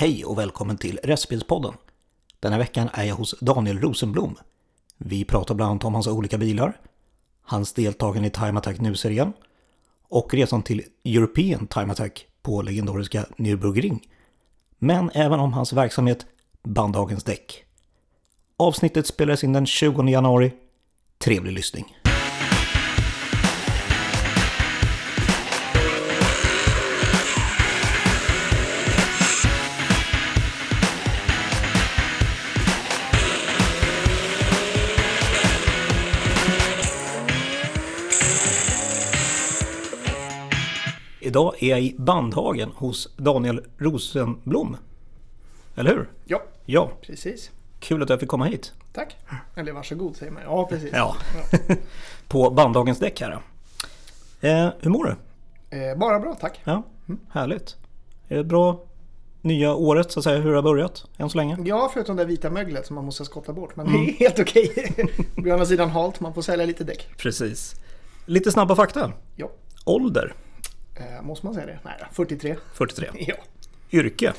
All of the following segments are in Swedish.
Hej och välkommen till Restbilspodden. Den här veckan är jag hos Daniel Rosenblom. Vi pratar bland annat om hans olika bilar, hans deltagande i Time Attack nu-serien och resan till European Time Attack på legendariska Nürburgring. Men även om hans verksamhet Bandhagens däck. Avsnittet spelades in den 20 januari. Trevlig lyssning. Idag är jag i Bandhagen hos Daniel Rosenblom. Eller hur? Ja, Ja, precis. kul att jag fick komma hit. Tack. Eller varsågod säger man. Ja, precis. Ja. På Bandhagens däck här. Eh, hur mår du? Eh, bara bra, tack. Ja, härligt. Är det bra nya året så att säga? Hur det har börjat än så länge? Ja, förutom det vita möglet som man måste skotta bort. Men det är helt okej. Det blir å andra sidan halt, man får sälja lite däck. Precis. Lite snabba fakta. Ja. Ålder? Eh, måste man säga det? Nej, 43. 43. Ja. Yrke?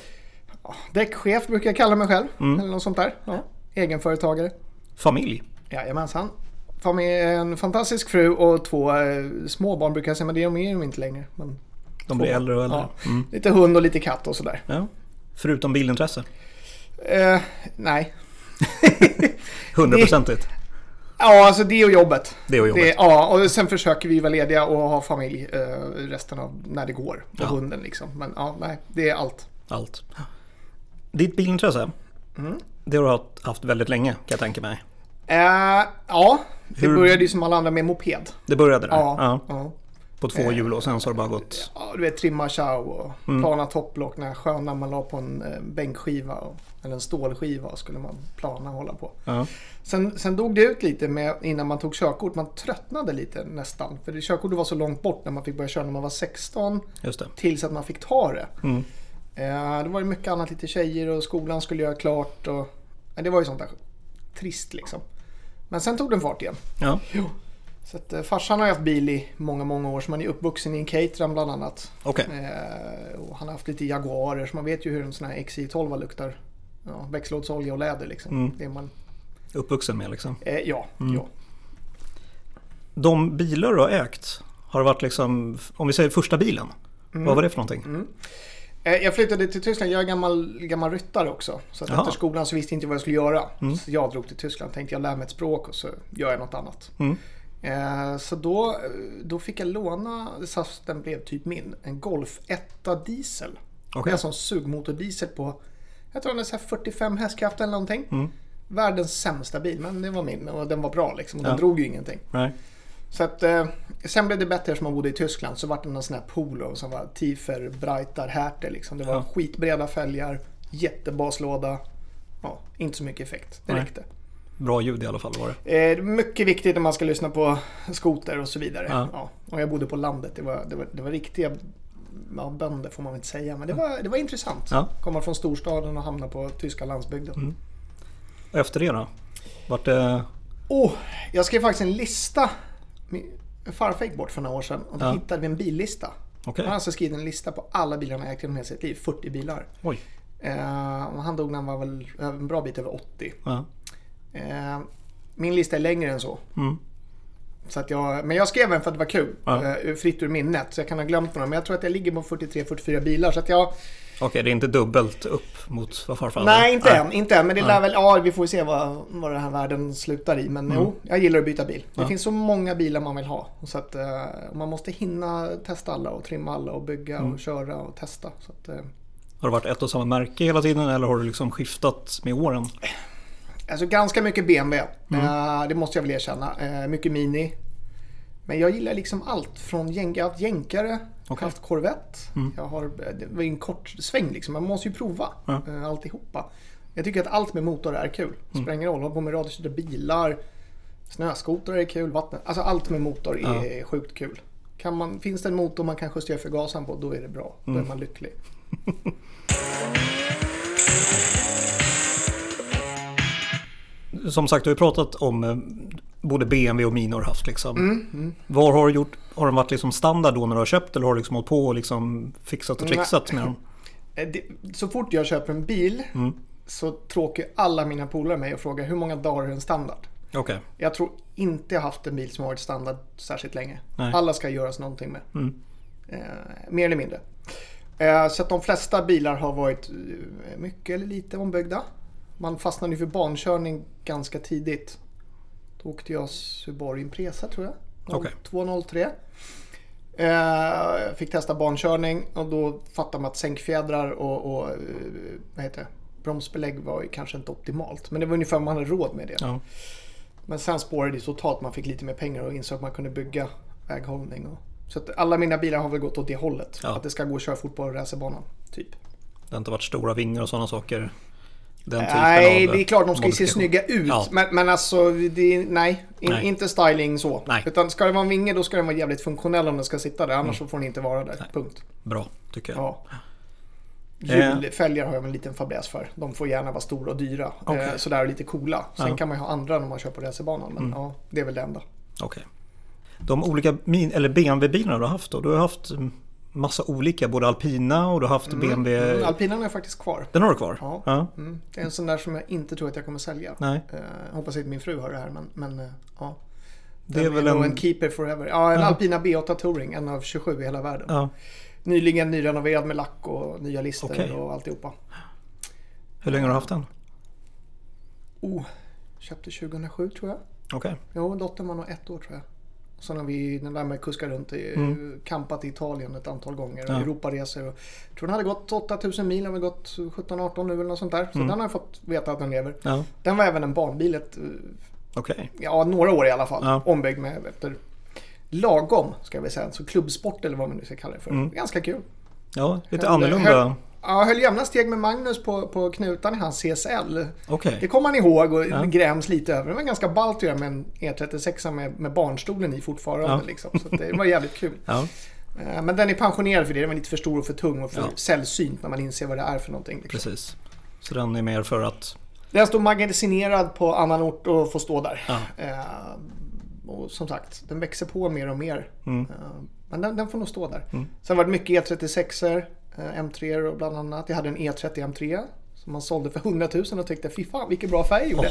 Ja, Däckchef brukar jag kalla mig själv. Mm. Eller något sånt där. Ja. Egenföretagare. Familj? Jajamensan. Familj, en fantastisk fru och två eh, småbarn brukar jag säga, men det är de de inte längre. Men, De blir Två. äldre och äldre. Ja. Mm. Lite hund och lite katt och sådär. Ja. Förutom bilintresse? Eh, nej. Hundraprocentigt? Ja, alltså det och jobbet. Det och jobbet. Det, ja, och sen försöker vi vara lediga och ha familj eh, resten av när det går. Och Ja. hunden liksom. Men ja, nej, det är allt. Allt. Ditt bilintresse? Mm. Det har du haft- väldigt länge kan jag tänka mig. Eh, ja, det Hur- började ju som alla andra med moped. Det började där? Ja, Ja. ja. På två hjul och sen så har det bara gått... ja, du vet trimma chow och Mm. plana topplock. När sköna man la på en eh, bänkskiva och, eller en stålskiva skulle man plana och hålla på. Ja. Sen, sen dog det ut lite med, innan man tog körkort. Man tröttnade lite nästan. För det körkortet var så långt bort när man fick börja köra när man var 16. Just det. tills att man fick ta det. Mm. Eh, det var ju mycket annat, lite tjejer och skolan skulle göra klart. Och, ja, det var ju sånt där trist liksom. Men sen tog den fart igen. Ja, Så att, eh, farsan har haft bil i många, många år. Så man är uppvuxen i en Caterham bland annat. okej. Eh, och han har haft lite Jaguarer så man vet ju hur en sån här XI12 luktar. Ja, växellådsolja och läder liksom. Mm. Det är man, Uppvuxen med liksom. eh, ja, Mm. ja. De bilar du har ägt, har varit liksom, om vi säger första bilen. Mm. Vad var det för någonting? Eh, Jag flyttade till Tyskland. Jag är gammal, gammal ryttare också. Så att efter skolan så visste jag inte vad jag skulle göra. Så jag drog till Tyskland. Tänkte jag lär mig ett språk och så gör jag något annat. Eh, Så då, då fick jag låna, så den blev typ min, en Golf 1 diesel. Är en sån sugmotordiesel på, jag tror den är så här 45 hästkrafter eller någonting. Mm. Världens sämsta bil, men det var min och den var bra liksom. Och den Ja. drog ju ingenting. Nej. Så att, eh, sen blev det bättre som man bodde i Tyskland. Så vart det någon sån här Polo som var Tifer, Breitar, Härte liksom. Det var Ja. skitbreda fälgar, jättebaslåda. Ja, inte så mycket effekt. Det Nej. räckte. Bra ljud i alla fall var det. Eh, mycket viktigt när man ska lyssna på skoter och så vidare. Ja. Ja. Och jag bodde på landet. Det var, det var, det var riktiga ja, bönder får man väl inte säga. Men det var, det var intressant. Ja. Komma från storstaden och hamna på tyska landsbygden. Mm. Efter det då? Vart det... Oh, jag skrev faktiskt en lista. Min farfar gick bort för några år sedan och då Ja. hittade vi en billista. Okej. Han har alltså skrivit en lista på alla bilar han ägt genom hela sitt liv. 40 bilar. Oj. Eh, han dog när han var väl en bra bit över 80. Ja. Eh, min lista är längre än så. Mm. så att jag, men jag skrev en för att det var kul. Ja. Eh, fritt ur minnet. Så jag kan ha glömt några. Men jag tror att jag ligger på 43-44 bilar. Så att jag... Okej, det är inte dubbelt upp mot vad farfar? Nej, inte än. Inte än. Men det Nej. lär väl... Ja, vi får se vad, vad den här världen slutar i. Men jo, jag gillar att byta bil. Det Ja. finns så många bilar man vill ha. Så att eh, man måste hinna testa alla och trimma alla och bygga och köra och testa. Så att, eh, Har det varit ett och samma märke hela tiden eller har du liksom skiftat med åren? Alltså ganska mycket BMW. Eh, det måste jag väl erkänna. Eh, mycket Mini. Men jag gillar liksom allt. Från jag har haft jänkare, Okej. haft Corvette. Jag har, det var en kort sväng liksom. Man måste ju prova Ja. eh, alltihopa. Jag tycker att allt med motor är kul. Spelar ingen roll. Hålla på med radiostyrda bilar. Snöskotrar är kul. Vatten. Alltså allt med motor är sjukt kul. Kan man, finns det en motor man kan justera förgasaren på, då är det bra. Då är man lycklig. Som sagt, du har ju pratat om eh, både BMW och har du haft liksom. Mm, Var har du gjort, har de varit liksom standard då när du har köpt eller har du liksom hållit på och liksom fixat och trixat med dem? Eh, så fort jag köper en bil Mm. så tråkar alla mina polare mig och frågar hur många dagar är en standard? Okej. Jag tror inte jag haft en bil som har varit standard särskilt länge. Nej. Alla ska göras någonting med. Mm. Eh, mer eller mindre. Eh, så att de flesta bilar har varit eh, mycket eller lite ombyggda. Man fastnade ju för bankörning ganska tidigt. Då åkte jag Subaru Impresa tror jag. Okej. 203. Eh, fick testa bankörning och då fattade man att sänkfjädrar och, och eh, vad heter det? bromsbelägg var ju kanske inte optimalt. Men det var ungefär man hade råd med det. Ja. Men sen spårade det totalt. Man fick lite mer pengar och insåg att man kunde bygga väghållning. Och, så att alla mina bilar har väl gått åt det hållet. Ja. Att det ska gå att köra fort på racerbanan. Typ. Det har inte varit stora vingar och sådana saker. Den typen Nej, av, det är klart de ska ju se snygga ut. Ja. Men, men alltså, det, nej, in, Nej. Inte styling så. Nej. Utan ska det vara en vinge då ska den vara jävligt funktionell om den ska sitta där. Annars så får den inte vara där. Punkt. Bra, tycker jag. Ja. Eh. Hjulfälgar har jag en liten fabläs för. De får gärna vara stora och dyra. Eh, sådär och lite coola. Sen Ja. Mm. kan man ju ha andra när man kör på racerbanan. Men ja, det är väl det enda. Okej. De olika min- eller BMW-bilarna du har haft då? Du har haft mm, massa olika, både Alpina och du har haft BMW... Mm, Alpinan är faktiskt kvar. Den har du kvar? Ja. ja. Mm. Det är en sån där som jag inte tror att jag kommer sälja. Nej. Eh, jag hoppas inte min fru hör det här men, men eh, ja. Det är Den väl nog en... en keeper forever. Ja, en Ja. Alpina B8 Touring. En av 27 i hela världen. Ja. Nyligen nyrenoverad med lack och nya lister Okej. och alltihopa. Hur länge har du haft den? Oh, köpte 2007 tror jag. Okej. Jo, dottern var nog ett år tror jag. Sen har vi den där med kuska runt Mm. campat i Italien ett antal gånger. Och Ja. Europaresor. Jag tror den hade gått 8000 mil. Den har gått 17-18 nu eller något sånt där. Så Mm. den har jag fått veta att den lever. Ja. Den var även en barnbil ett, eh, Okej. ja, några år i alla fall. Ja. Ombyggd med efter lagom, ska väl säga. Så klubbsport eller vad man nu ska kalla det för. Mm. Ganska kul. Ja, lite annorlunda. Ja, höll jämna steg med Magnus på, på knutan i hans CSL. Okej. Det kommer man ihåg och Ja. gräms lite över. Det var ganska ballt att göra med en E36 med, med barnstolen i fortfarande. Ja. Liksom. Så det var jävligt kul. Ja. Eh, Men den är pensionerad för det. Den var lite för stor och för tung och för Ja. sällsynt när man inser vad det är för någonting. Liksom. Precis. Så den är mer för att... Den står magasinerad på annan ort och får stå där. Eh, och som sagt, den växer på mer och mer. Mm. Eh, men den, den får nog stå där. Mm. Sen var det mycket E36, eh, M3 och bland annat. Jag hade en E E30 M3 som man sålde för 100 000 och tyckte fy fan vilken bra färg jag gjorde.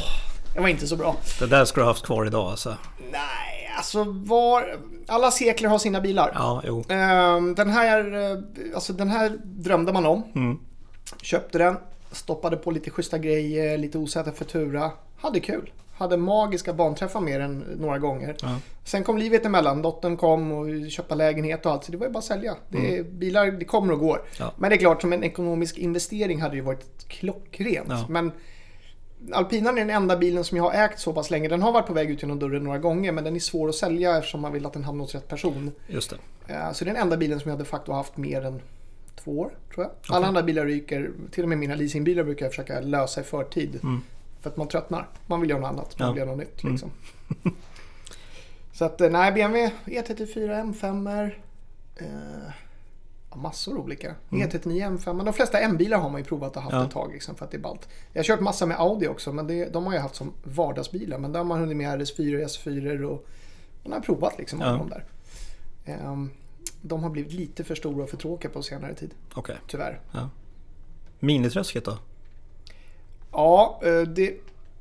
Det var inte så bra. Det där skulle du ha haft kvar idag alltså. Nej, alltså var... Alla sekler har sina bilar. Ja, jo. Ehm, Den här, eh, alltså den här drömde man om. Mm. Köpte den, stoppade på lite schyssta grejer, lite osäker Futura. Hade kul. Hade magiska banträffar med den några gånger. Ja. Sen kom livet emellan. Dottern kom och köpte lägenhet och allt. Så det var ju bara att sälja. Det är, bilar det kommer och går. Mm. Ja. Men det är klart, som en ekonomisk investering hade det varit klockrent. Ja. Men Alpinan är den enda bilen som jag har ägt så pass länge. Den har varit på väg ut genom dörren några gånger men den är svår att sälja eftersom man vill att den hamnar hos rätt person. Just det. Eh, Så det är den enda bilen som jag de facto har haft mer än två år, tror jag. Alla andra bilar ryker, till och med mina leasingbilar brukar jag försöka lösa i förtid. Mm. För att man tröttnar. Man vill göra något annat, man Ja. vill göra något nytt. Mm. Liksom. Så att, eh, nej, BMW E34 M5 eh, ja, massor olika. E39 M5, men de flesta M-bilar har man ju provat och haft Mm. Ja. ett tag liksom, för att det är ballt. Jag har kört massa med Audi också, men det, de har jag haft som vardagsbilar. Men där har man hunnit med RS4, S4 och man har provat liksom alla Ja. de där. Ehm, de har blivit lite för stora och för tråkiga på senare tid, Okej. tyvärr. Miniträsket då? Ja, eh, det,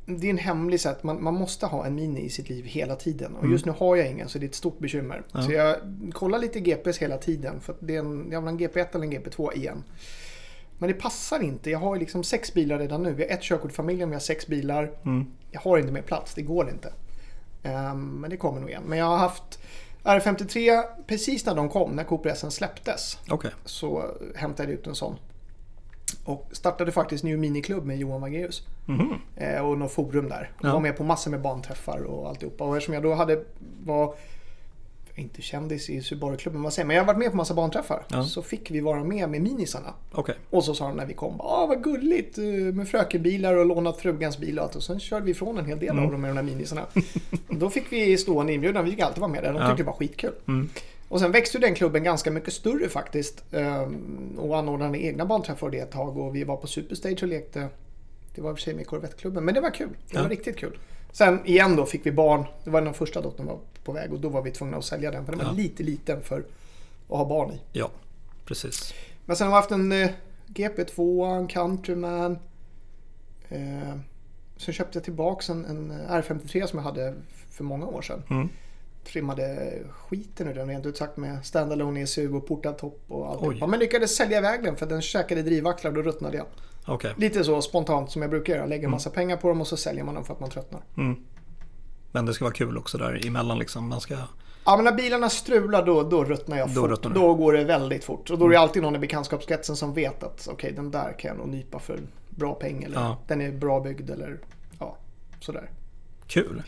det är en hemlig sätt. Man, man måste ha en Mini i sitt liv hela tiden. Och just nu har jag ingen så det är ett stort bekymmer. Mm. Ja. Så jag kollar lite GPs hela tiden. För det är en, jag vill ha en GP1 eller en GP2 igen. Men det passar inte. Jag har liksom sex bilar redan nu. Vi har ett körkort i familjen, vi har sex bilar. Mm. Jag har inte mer plats, det går inte. Ehm, men det kommer nog igen. Men jag har haft R53 precis när de kom, när Cooper släpptes. Okej. Så hämtade jag ut en sån. Och startade faktiskt New Mini-klubb med Johan Wagéus. Mhm. Eh, och något forum där. Ja. var med på massor med banträffar och alltihopa. Och eftersom jag då hade, var, inte kändis i Subaru-klubben, vad säger man? Men jag har varit med på massa banträffar. Ja. Så fick vi vara med med minisarna. Okej. Och så sa de när vi kom, ah vad gulligt eh, med frökenbilar och lånat frugans bil och allt. Och sen körde vi ifrån en hel del Mm. av dem med de här minisarna. då fick vi stående inbjudan, vi fick alltid vara med där. De Ja. tyckte det var skitkul. Mm. Och sen växte den klubben ganska mycket större faktiskt. ehm, Och anordnade egna banträffar det ett tag och vi var på Superstage och lekte. Det var i och för sig med Corvette-klubben, men det var kul. Det Ja. var riktigt kul. Sen igen då fick vi barn. Det var när den första dottern var på väg och då var vi tvungna att sälja den för den var Ja. lite liten för att ha barn i. Ja, precis. Men sen har vi haft en eh, GP2, Countryman. Eh, sen köpte jag tillbaks en, en R53 som jag hade för många år sedan. Mm. Trimmade skiten ur den rent ut sagt med standalone ECU och portad topp och allt. Men lyckades sälja iväg den för den käkade drivaxlar och då ruttnade jag. Okej. Lite så spontant som jag brukar göra. Mm. Lägger massa pengar på dem och så säljer man dem för att man tröttnar. Men det ska vara kul också där emellan liksom. Man ska... Ja men när bilarna strular då, då ruttnar jag Då fort. ruttnar. Mm. Då går det väldigt fort. Och då är det alltid någon i bekantskapskretsen som vet att okej den där kan jag nog nypa för bra peng. Eller Ja. den är bra byggd eller ja, sådär. Kul.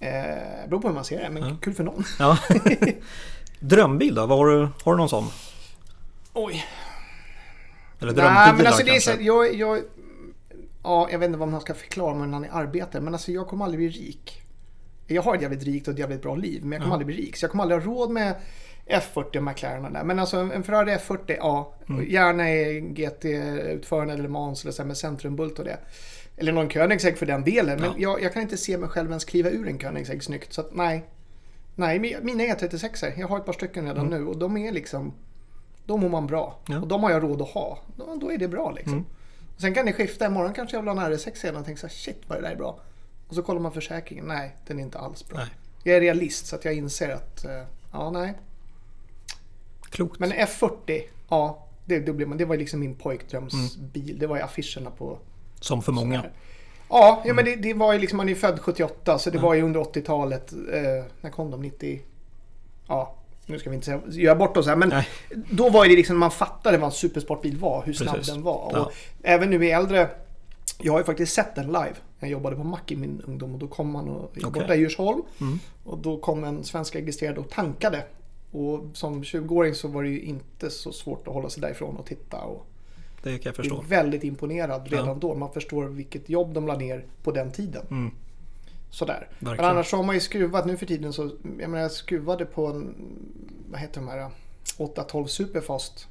Eh, beror på hur man ser det, men kul för någon. Ja. Drömbil då? Har, du, har du någon sån? Oj. Eller Nej men alltså det är så, kanske? jag, jag, ja, jag vet inte vad man ska förklara med när ni arbetar. Men alltså jag kommer aldrig bli rik. Jag har ett jävligt rikt och ett jävligt bra liv. Men jag kommer aldrig bli rik. Så jag kommer aldrig ha råd med F40 och McLaren där. Men alltså en Ferrari F40, ja. Gärna i GT-utförande eller Mans eller så här med centrumbult och det. Eller någon Koenigsegg för den delen. Men jag, jag kan inte se mig själv ens kliva ur en Koenigsegg snyggt. Så att nej. Nej, mi- mina E36 jag har ett par stycken redan nu och de är liksom de mår man bra. Ja. Och de har jag råd att ha. Då, då är det bra liksom. Och sen kan det skifta. Imorgon kanske jag vill ha en RS6 igen och tänker så här, shit vad det där är bra. Och så kollar man försäkringen. Nej, den är inte alls bra. Nej. Jag är realist så att jag inser att, eh, ja nej. Klokt. Men F40, ja. Det, det, blev, man- det var liksom min pojkdrömsbil. Det var ju affischerna på Som för många. Ja, ja men det, det var ju liksom, man är född 78 så det var ju under 80-talet. Eh, när kom de? 90? Ja, nu ska vi inte säga, göra bort oss här. Men Nej. då var det liksom, man fattade vad en supersportbil var, hur snabb Precis. den var. Ja. Och även nu i äldre, jag har ju faktiskt sett den live. Jag jobbade på Mack i min ungdom och då kom man och, Okej. borta i Djursholm. Mm. Och då kom en svensk registrerad och tankade. Och som 20-åring så var det ju inte så svårt att hålla sig därifrån och titta. Och Det kan jag jag förstå. är väldigt imponerad redan Ja. då. Man förstår vilket jobb de la ner på den tiden. Sådär. Men annars har man ju skruvat nu för tiden så, jag menar jag skruvade på en, vad heter de här, 812 Superfast.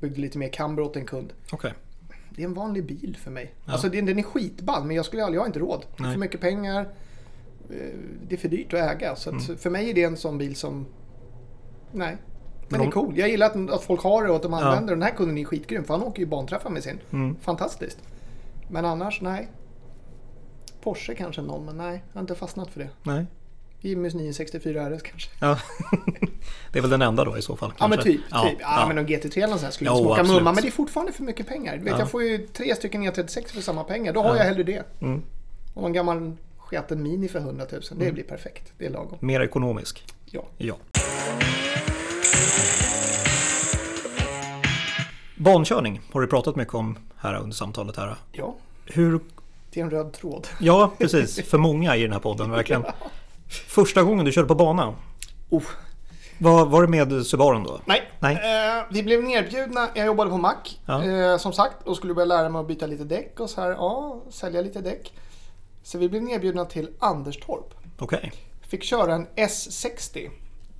Byggde lite mer camber åt en kund. Okej. Det är en vanlig bil för mig. Alltså den, den är skitball men jag skulle jag har inte råd. Det är för mycket pengar. Eh, Det är för dyrt att äga. Så att för mig är det en sån bil som, nej. Den Men är om- cool. Jag gillar att, att folk har det och att de Ja. använder den. Den här kunden är skitgrym för han åker ju banträffar med sin. Mm. Fantastiskt. Men annars, nej. Porsche kanske någon, men nej. Jag har inte fastnat för det. Nej. Jimmys 964 RS kanske. Ja. det är väl den enda då i så fall. Ja men kanske. typ. typ. Ja, men någon GT3 eller sånt här skulle Jo, smaka absolut. mumma. Men det är fortfarande för mycket pengar. Du vet, Ja. Jag får ju tre stycken E36 för samma pengar. Då har jag hellre det. Mm. Och någon gammal sketen Mini för 100 000. Det blir perfekt. Det är lagom. Mer ekonomisk. Ja. Ja. Bankörning har du pratat mycket om här under samtalet. här. ja, Hur... det är en röd tråd. Ja, precis. För många i den här podden, verkligen. Första gången du körde på bana, Oh. var, var det med Subarun då? Nej. Nej. Eh, vi blev nerbjudna. Jag jobbade på Mack. Ja. Eh, som sagt. Och skulle börja lära mig att byta lite däck och så här. Ja, sälja lite däck. Så vi blev nerbjudna till Anderstorp. Okej. Fick köra en S60.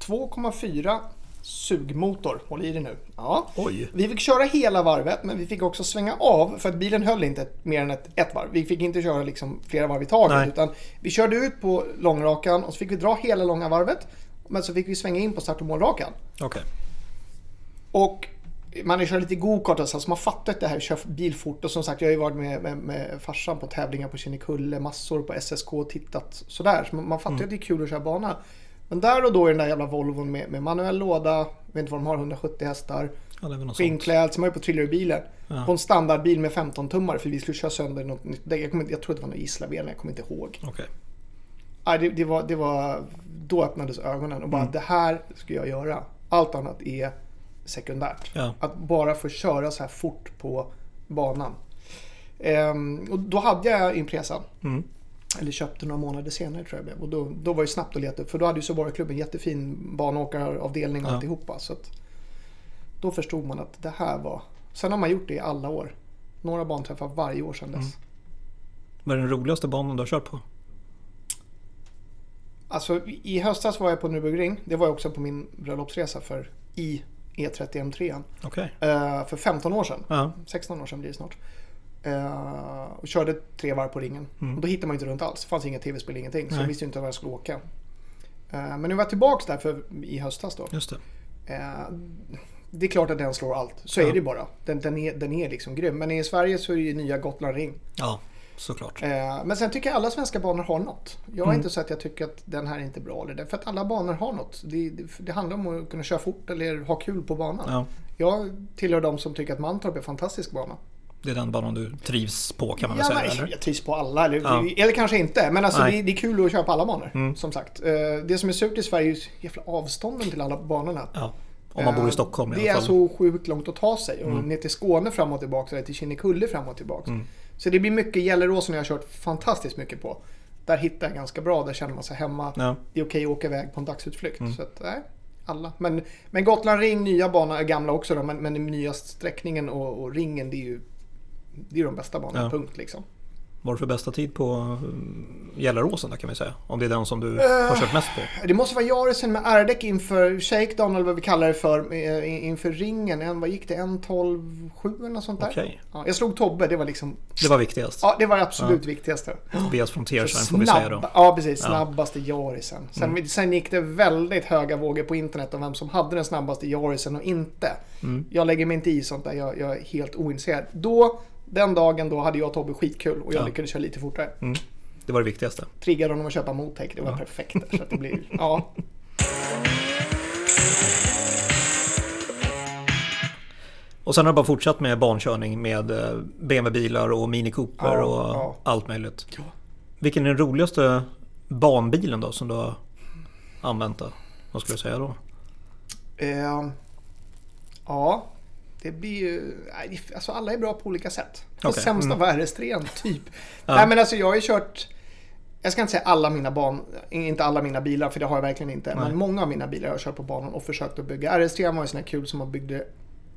2,4 sugmotor. Håll i det nu. Ja. Oj. Vi fick köra hela varvet men vi fick också svänga av för att bilen höll inte ett- mer än ett, ett varv. Vi fick inte köra liksom flera varv i taget Nej. utan vi körde ut på långrakan och så fick vi dra hela långa varvet. Men så fick vi svänga in på start och målrakan. Okej. Och man har kört lite go-kart och så, så man fattar det här att köra bil fort. Och som sagt, jag har ju varit med, med, med farsan på tävlingar på Kinnekulle, massor på SSK och tittat sådär. Så man, man fattar ju att det är kul att köra bana. Men där och då i den där jävla Volvon med, med manuell låda, vet inte vad de har, 170 hästar. Ja. Skinnklädd, som var ju på Thrillerbilen. Ja. På en standardbil med 15 tummar för vi skulle köra sönder något nytt däck. Jag, kommer jag tror att det var något Gislaved, jag kommer inte ihåg. Okej. Nej, det, det, var, det var... Då öppnades ögonen och bara Mm. det här ska jag göra. Allt annat är sekundärt. Ja. Att bara få köra så här fort på banan. Ehm, och då hade jag Impresa. Mm. Eller köpte några månader senare tror jag blev. Och då, då var det snabbt att leta upp. För då hade ju Subaru-klubben jättefin banåkaravdelning och Ja. alltihopa. Så att då förstod man att det här var... Sen har man gjort det i alla år. Några banträffar varje år sedan dess. Vad är den roligaste banan du har kört på? Alltså i höstas var jag på Nürburgring. Det var jag också på min bröllopsresa för i E E30 M3. Okej. Eh, för 15 år sedan. Ja. 16 år sedan blir det snart. Eh, och körde tre varv på ringen. Och då hittade man inte runt alls. Det fanns inga tv-spel, ingenting. Så Nej. jag visste inte var jag skulle åka. Eh, men nu var jag tillbaks där för, i höstas då. Just det. Eh, det är klart att den slår allt. Så Ja. är det bara. Den, den, är, den är liksom grym. Men i Sverige så är det ju nya Gotland Ring. Ja, såklart. Men sen tycker jag alla svenska banor har något. Jag har Mm. inte så att jag tycker att den här är inte bra. Eller det, för att alla banor har något. Det, det, det handlar om att kunna köra fort eller ha kul på banan. Ja, Jag tillhör de som tycker att Mantorp är en fantastisk bana. Det är den banan du trivs på kan man väl Ja, säga, eller? jag trivs på alla, eller, Ja. eller kanske inte. Men alltså, det, det är kul att köra på alla banor. Mm. Som sagt. Eh, Det som är surt i Sverige är jävla avstånden till alla banorna. Ja, om man bor i Eh, Stockholm i Det är. Mm. så sjukt långt att ta sig. Och ner till Skåne fram och tillbaka eller till Kinnekulle fram och tillbaka. Mm. Så det blir mycket Gelleråsen jag har kört fantastiskt mycket på. Där hittar jag ganska bra, där känner man sig hemma. Ja, Det är okej att åka iväg på en dagsutflykt. Mm. Så att, nej, alla. Men, men Gotland Ring, nya banan, är gamla också då, men, men den nya sträckningen och, och ringen det är ju det är de bästa banorna, Ja. punkt liksom. vad för bästa tid på eh, Gelleråsen då kan vi säga? Om det är den som du Eh. har kört mest på? Det måste vara Jarisen med R-däck inför shakedown eller vad vi kallar det för, eh, inför ringen. En, vad gick det? En 12-7 eller något sånt där? Okej, Ja, jag slog Tobbe, det var liksom det var viktigast. Ja, det var absolut viktigaste. Tobias från Tearsign får vi säga då. Ja, precis. Ja. Mm. Snabbaste Jarisen. Sen, sen gick det väldigt höga vågor på internet om vem som hade den snabbaste Jarisen och inte. Mm. Jag lägger mig inte i sånt där. Jag, jag är helt ointresserad. Då, den dagen då hade jag och Tobbe skitkul och jag Ja. lyckades köra lite fortare. Det var det viktigaste. Triggade honom att köpa Motec. Det var Ja. perfekt. Så att det blir, ja. Och sen har du bara fortsatt med bankörning med eh, BMW-bilar och Mini Cooper Ja, och ja. allt möjligt. Ja. Vilken är den roligaste banbilen då som du har använt då? Vad skulle du säga då? Eh, ja, det blir ju... det- Alltså alla är bra på olika sätt. Den Okej, sämsta mm. var RS3 typ. Ja. Nej men alltså jag har ju kört... Jag ska inte säga alla mina ban... Inte alla mina bilar för det har jag verkligen inte. Nej. Men många av mina bilar har jag kört på banan och försökt att bygga. RS3 var ju sån här kul som man byggde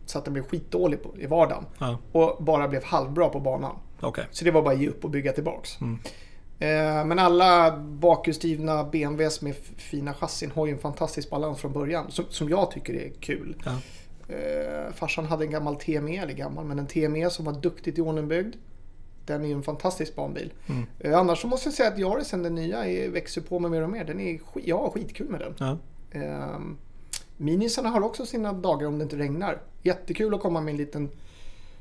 så att den blev skitdålig på, i vardagen. Ja, Och bara blev halvbra på banan. okej. Så det var bara att ge upp och bygga tillbaks. Mm. Eh, men alla bakhjulsdrivna BMWs med fina chassin har ju en fantastisk balans från början. Som, som jag tycker är kul. Ja. Eh, farsan hade en gammal TME, eller gammal, men en TME som var duktigt iordningbyggd. Den är ju en fantastisk banbil. Mm. Eh, annars så måste jag säga att Yarisen, den nya, är, växer på mig mer och mer. Den är, jag har skitkul med den. Ja. Eh, minisarna har också sina dagar om det inte regnar. Jättekul att komma med en liten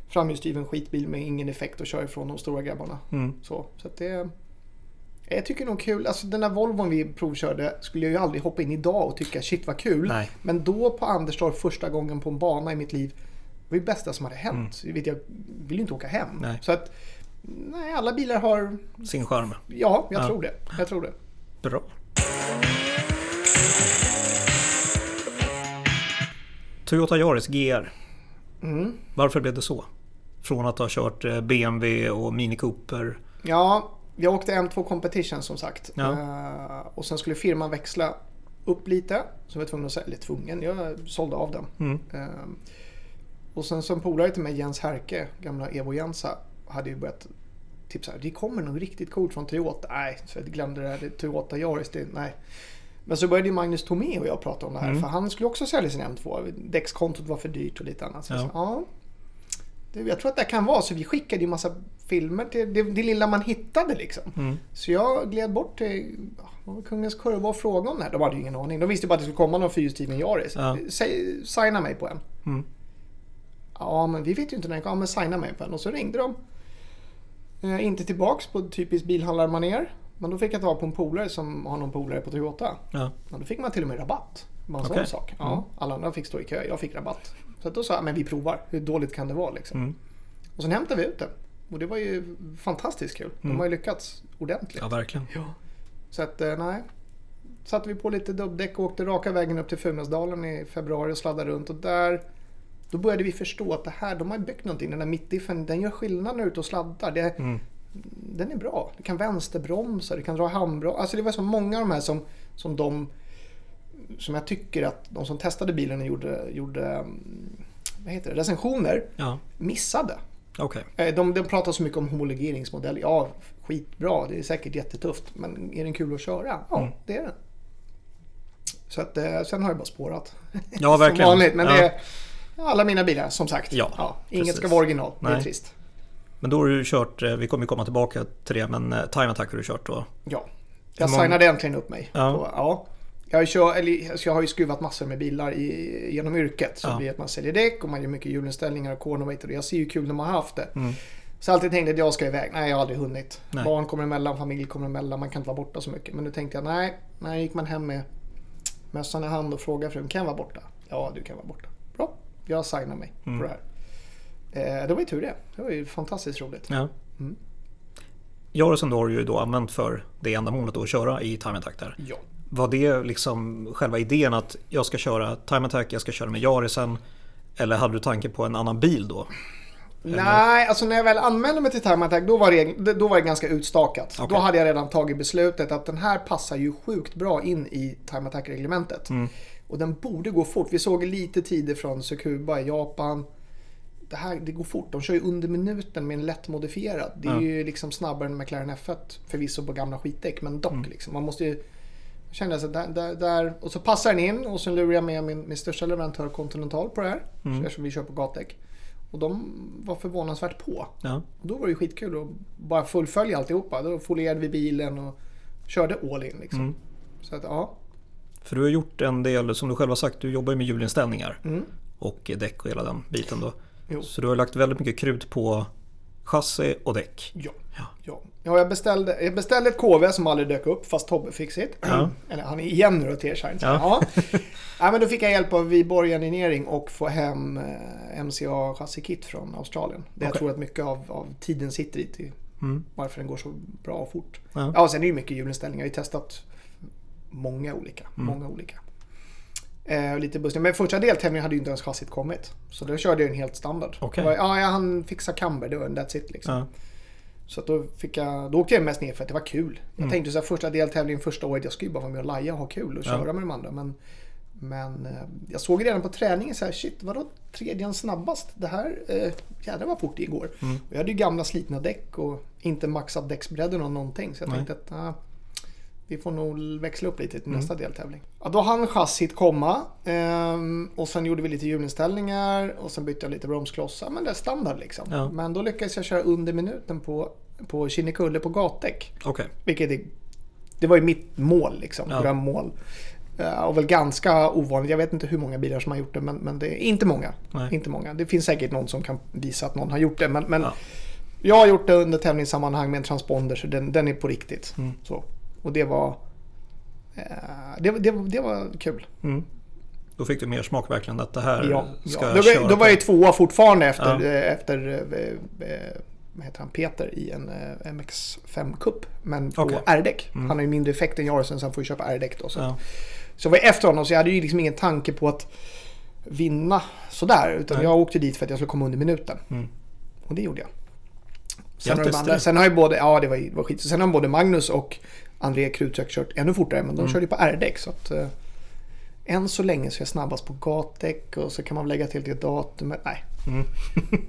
framhjulsdriven skitbil med ingen effekt och köra ifrån de stora grabbarna. Mm. Så, så det... Jag tycker nog kul. Alltså den där Volvon vi provkörde skulle jag ju aldrig hoppa in idag och tycka shit vad kul. Nej. Men då på Anderstorp första gången på en bana i mitt liv var det bästa som hade hänt. Jag, vet, jag vill ju inte åka hem. Mm. Nej. Så att nej, alla bilar har... Sin charm. Ja, jag Ja. tror det. Jag tror det. Bra. Toyota Yaris GR. Mm. Varför blev det så? Från att ha kört eh, BMW och Mini Cooper. Ja, jag åkte M2 Competition som sagt. Ja. Eh, och sen skulle firman växla upp lite. Så jag var tvungen att sälja, eller tvungen, jag sålde av den. Mm. Eh, och sen som polare till mig, Jens Herke, gamla Evo Jensa, hade ju börjat tipsa. Det kommer nog riktigt coolt från Toyota. Nej, så jag glömde det här. Det Toyota Yaris, det, nej. Men så började Magnus Tomé och jag prata om det här. Mm. För han skulle också sälja sin M2. Däckskontot var för dyrt och lite annat. Så Ja. sa, ja. Jag tror att det kan vara så. Vi skickade ju massa filmer till det, det lilla man hittade liksom. Mm. Så jag gled bort till ja, Kungens Kurva och frågade om det här. De hade ju ingen aning. De visste bara att det skulle komma någon fyrhjulsdriven Yaris. Ja. Signa mig på en. Mm. Ja, men vi vet ju inte när den kommer. Ja, men signa mig på en. Och så ringde de. Eh, inte tillbaks på typiskt bilhandlarmanér. Men då fick jag tag på en polare som har någon polare på Toyota. Ja. Ja, då fick man till och med rabatt. En Okej. sån sak. Ja, Mm. Alla andra fick stå i kö. Jag fick rabatt. Så att då sa jag, men vi provar. Hur dåligt kan det vara liksom? Mm. Och sen hämtade vi ut den. Och det var ju fantastiskt kul. De Mm. har ju lyckats ordentligt. ja, verkligen. Ja. Så att, eh, nej. Satte vi på lite dubbdäck och åkte raka vägen upp till Funäsdalen i februari och sladdade runt. Och där, då började vi förstå att det här, de har ju byggt någonting. Den där mittdiffen, den gör skillnad när du är ute och sladdar. Det, Mm. Den är bra. Du kan vänsterbromsa, du kan dra handbroms. Alltså det var så många av de här som, som de som jag tycker att de som testade bilen och gjorde, gjorde mm, vad heter det, recensioner Ja, missade. okej. Eh, De, de pratar så mycket om homologeringsmodell. Ja, skitbra. Det är säkert jättetufft. Men är den kul att köra? Ja, Mm. det är den. Så att, eh, sen har det bara spårat. Ja, Som verkligen. vanligt. Men ja. det är alla mina bilar, som sagt. Ja, inget precis. ska vara original. Det är Nej. trist. Men då har du kört, eh, vi kommer komma tillbaka till det, men Time Attack har du kört då. Ja. Jag många- signade äntligen upp mig. Ja. På, ja. Jag, kör, eller, alltså jag har ju skruvat massor med bilar i, genom yrket. Så Ja. det blir att man säljer däck och man gör mycket hjulinställningar och cornerweight. Och jag ser ju kul när man har haft det. Mm. Så alltid tänkt att jag ska iväg. Nej, jag har aldrig hunnit. Nej. Barn kommer emellan, familj kommer emellan. Man kan inte vara borta så mycket. Men nu tänkte jag, nej. När gick man hem med mössan i hand och frågade frun, kan jag vara borta? Ja, du kan vara borta. Bra, jag signar mig Mm. på det här. Eh, det var ju tur det. Det var ju fantastiskt roligt. Ja. Mm. Jarusen då har ju då använt för det ändamålet att köra i time attack där. Ja. Var det liksom själva idén att jag ska köra time attack, jag ska köra med Jarisen? Eller hade du tanke på en annan bil då? Nej, alltså när jag väl anmälde mig till Time Attack då var det, då var det ganska utstakat. Okej. Då hade jag redan tagit beslutet att den här passar ju sjukt bra in i Time Attack-reglementet. Mm. Och den borde gå fort. Vi såg lite tider från Tsukuba i Japan. Det här det går fort. De kör ju under minuten med en lätt modifierad. Det är Ja. ju liksom snabbare än McLaren F1. Förvisso på gamla skitdäck, men dock Mm. liksom. Man måste ju... Jag kände så där, där, där, och så passar den in och så lurar jag med min, min största leverantör Continental på det här. Mm. Eftersom vi kör på gatdäck. Och de var förvånansvärt på. Ja. Och då var det skitkul att bara fullfölja alltihopa. Då folierade vi bilen och körde all in liksom. Mm. Så att ja. För du har gjort en del, som du själv har sagt, du jobbar ju med hjulinställningar. Mm. Och däck och hela den biten då. Jo. Så du har lagt väldigt mycket krut på chassi och däck. Ja. Ja. ja jag, beställde, jag beställde ett KV som aldrig dök upp fast Tobbe fick sitt. Ja. Eller han är igen nu då till Shine. Ja. Ja. ja. men då fick jag hjälp av Viborg Engineering och få hem eh, MCA chassikit från Australien. Det jag Okej. tror att mycket av, av tiden sitter i till Mm. varför den går så bra och fort. Ja. Ja, sen är det ju mycket hjulinställningar. Jag har ju testat många olika. Mm. Många olika. Eh, lite bussning. Men första deltävlingen hade ju inte ens chassit kommit. Så då körde jag en helt standard. Var- Ja, jag hann fixa camber. Det var that's it liksom. Ja. Så då, fick jag, då åkte jag mest ner för att det var kul. Jag Mm. tänkte så här, första deltävlingen första året, jag skulle ju bara vara med och laja och ha kul och Ja. köra med de andra. Men, men eh, jag såg redan på träningen så här, shit vadå tredje snabbast? Det här, eh, jädrar vad fort det igår. Mm. Och jag hade ju gamla slitna däck och inte maxat däcksbredden och någonting. Så jag Nej. tänkte att ah, vi får nog växla upp lite till Mm. nästa deltävling. Ja, då hann chassit komma ehm, och sen gjorde vi lite hjulinställningar och sen bytte jag lite bromsklossar. Men det är standard liksom. Ja. Men då lyckades jag köra under minuten på, på Kinnekulle på gatdäck. Okej. Vilket är, det var ju mitt mål liksom, Ja. drömmål. Eh, och väl ganska ovanligt. Jag vet inte hur många bilar som har gjort det men, men det är inte många. Nej. Inte många. Det finns säkert någon som kan visa att någon har gjort det. Men, men Ja. jag har gjort det under tävlingssammanhang med en transponder så den, den är på riktigt. Mm. Så. Och det var, eh, det, det, det var kul. Mm. Då fick du mer smak verkligen att det här Ja, ska ja. jag Då, köra var, då var jag tvåa fortfarande efter, Ja. eh, efter eh, vad heter han, Peter i en eh, MX5 Cup. Men på Okej. R-däck. Mm. Han har ju mindre effekt än Jarsen så han får ju köpa R-däck. Så, Ja. så jag var efter honom så jag hade ju liksom ingen tanke på att vinna sådär. Utan Nej. jag åkte dit för att jag skulle komma under minuten. Mm. Och det gjorde jag. Sen har, andra, sen har ju både, ja det var, det var skit. Sen har både Magnus och André Krutsök kört ännu fortare. Men de Mm. körde ju på R-däck. Så att, eh, än så länge så är jag snabbast på gatdäck. Och så kan man lägga till det datumet. Nej,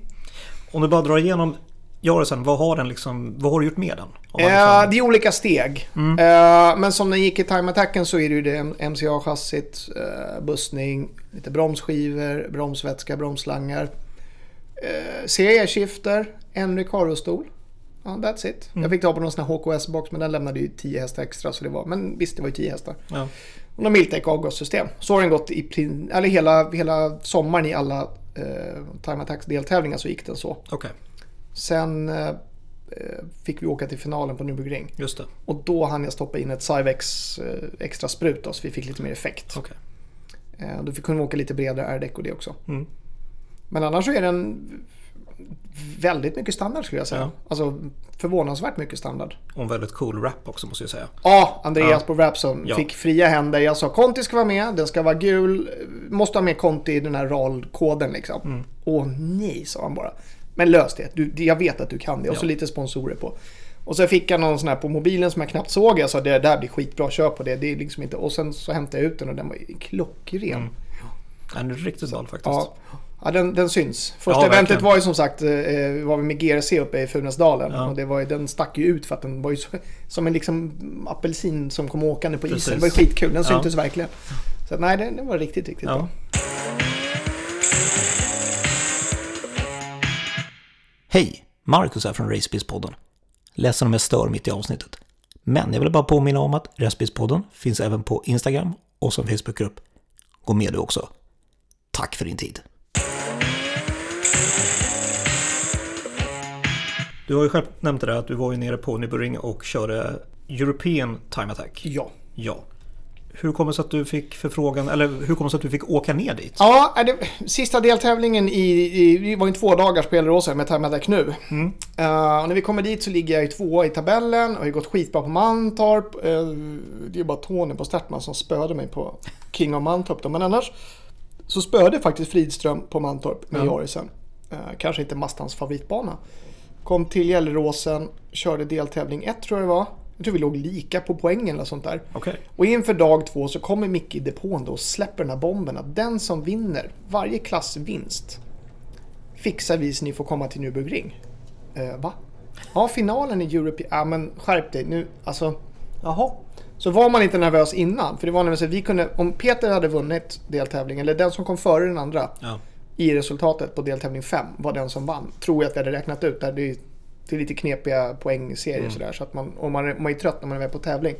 Om du bara drar igenom Jarisen, vad har den liksom, vad har du gjort med den? Eh, liksom- det är olika steg. Mm. Eh, men som den gick i time attacken så är det ju det MCA-chassit, uh, bussning, lite bromsskivor, bromsvätska, bromsslangar. Uh, CE-skifter, en Recaro-stol. Ja, that's it. Mm. Jag fick ta på någon sån här HKS-box men den lämnade ju 10 hästar extra. Så det var, men visst, det var ju 10 hästar. Ja. Och någon Miltec avgassystem. Så har den gått i eller hela, hela sommaren i alla uh, time attacks deltävlingar så gick den så. Okej, Sen eh, fick vi åka till finalen på Nürburgring. just det. Och då hann jag stoppa in ett Cyvex eh, extra sprut då, så vi fick lite mer effekt. Okej. Eh, då kunde vi åka lite bredare R-däck och det också. Mm. Men annars så är den väldigt mycket standard skulle jag säga. Ja. Alltså förvånansvärt mycket standard. Och en väldigt cool rap också måste jag säga. Ja, Andreas Ja. på Rapson Ja. fick fria händer. Jag sa Conti ska vara med, den ska vara gul. Måste ha med Conti i den här RAL-koden liksom. Mm. Åh nej, sa han bara. Men lös det, du, jag vet att du kan det. Och så lite sponsorer på. Och så fick jag någon sån här på mobilen som jag knappt såg. Jag sa det där blir skitbra, kör på det. det är liksom inte... Och sen så hämtade jag ut den och den var klockren. Mm. Den är riktigt ball faktiskt. Ja, ja den, den syns. Första Ja, eventet verkligen. var ju som sagt, eh, var vi med GRC uppe i Funäsdalen. Ja. Och det var ju, den stack ju ut för att den var ju så, som en liksom apelsin som kom åkande på Precis. isen. Det var ju skitkul, den Ja. syntes verkligen. Så nej, den, den var riktigt, riktigt Ja. bra. Hej! Marcus här från Racebiz-podden. Ledsen om jag stör mitt i avsnittet. Men jag vill bara påminna om att Racebiz-podden finns även på Instagram och som Facebookgrupp. Gå med du också. Tack för din tid. Du har ju själv nämnt det där att du var ju nere på Nürburgring och körde European Time Attack. Ja. Ja. Hur kommer det sig att du fick förfrågan, eller hur kommer det sig att du fick åka ner dit? Ja, det, sista deltävlingen i, i, det var ju två dagars på Elleråsen med Time Attack nu. Mm. Uh, och när vi kommer dit så ligger jag i tvåa i tabellen och har ju gått skitbra på Mantorp. Uh, det är bara Tony på Startman som spöade mig på King of Mantorp då. Men annars så spöade faktiskt Fridström på Mantorp med Ja. Jarisen. Uh, kanske inte Mastans favoritbana. Kom till Gelleråsen, körde deltävling 1 tror jag det var. Jag tror vi låg lika på poängen eller sånt där. Okej. Och inför dag två så kommer Micke i depån då och släpper den här bomben att den som vinner varje klassvinst fixar vi så ni får komma till Nürburgring. Eh, va? Ja, finalen i Europe... Ja, men skärp dig nu. Alltså, jaha. Så var man inte nervös innan. För det var nämligen så att vi kunde... Om Peter hade vunnit deltävlingen, eller den som kom före den andra Ja. I resultatet på deltävling 5 var den som vann. Tror jag att vi hade räknat ut. Där det, det är lite knepiga poängserier sådär. Så att man, och man, man är trött när man är med på tävling.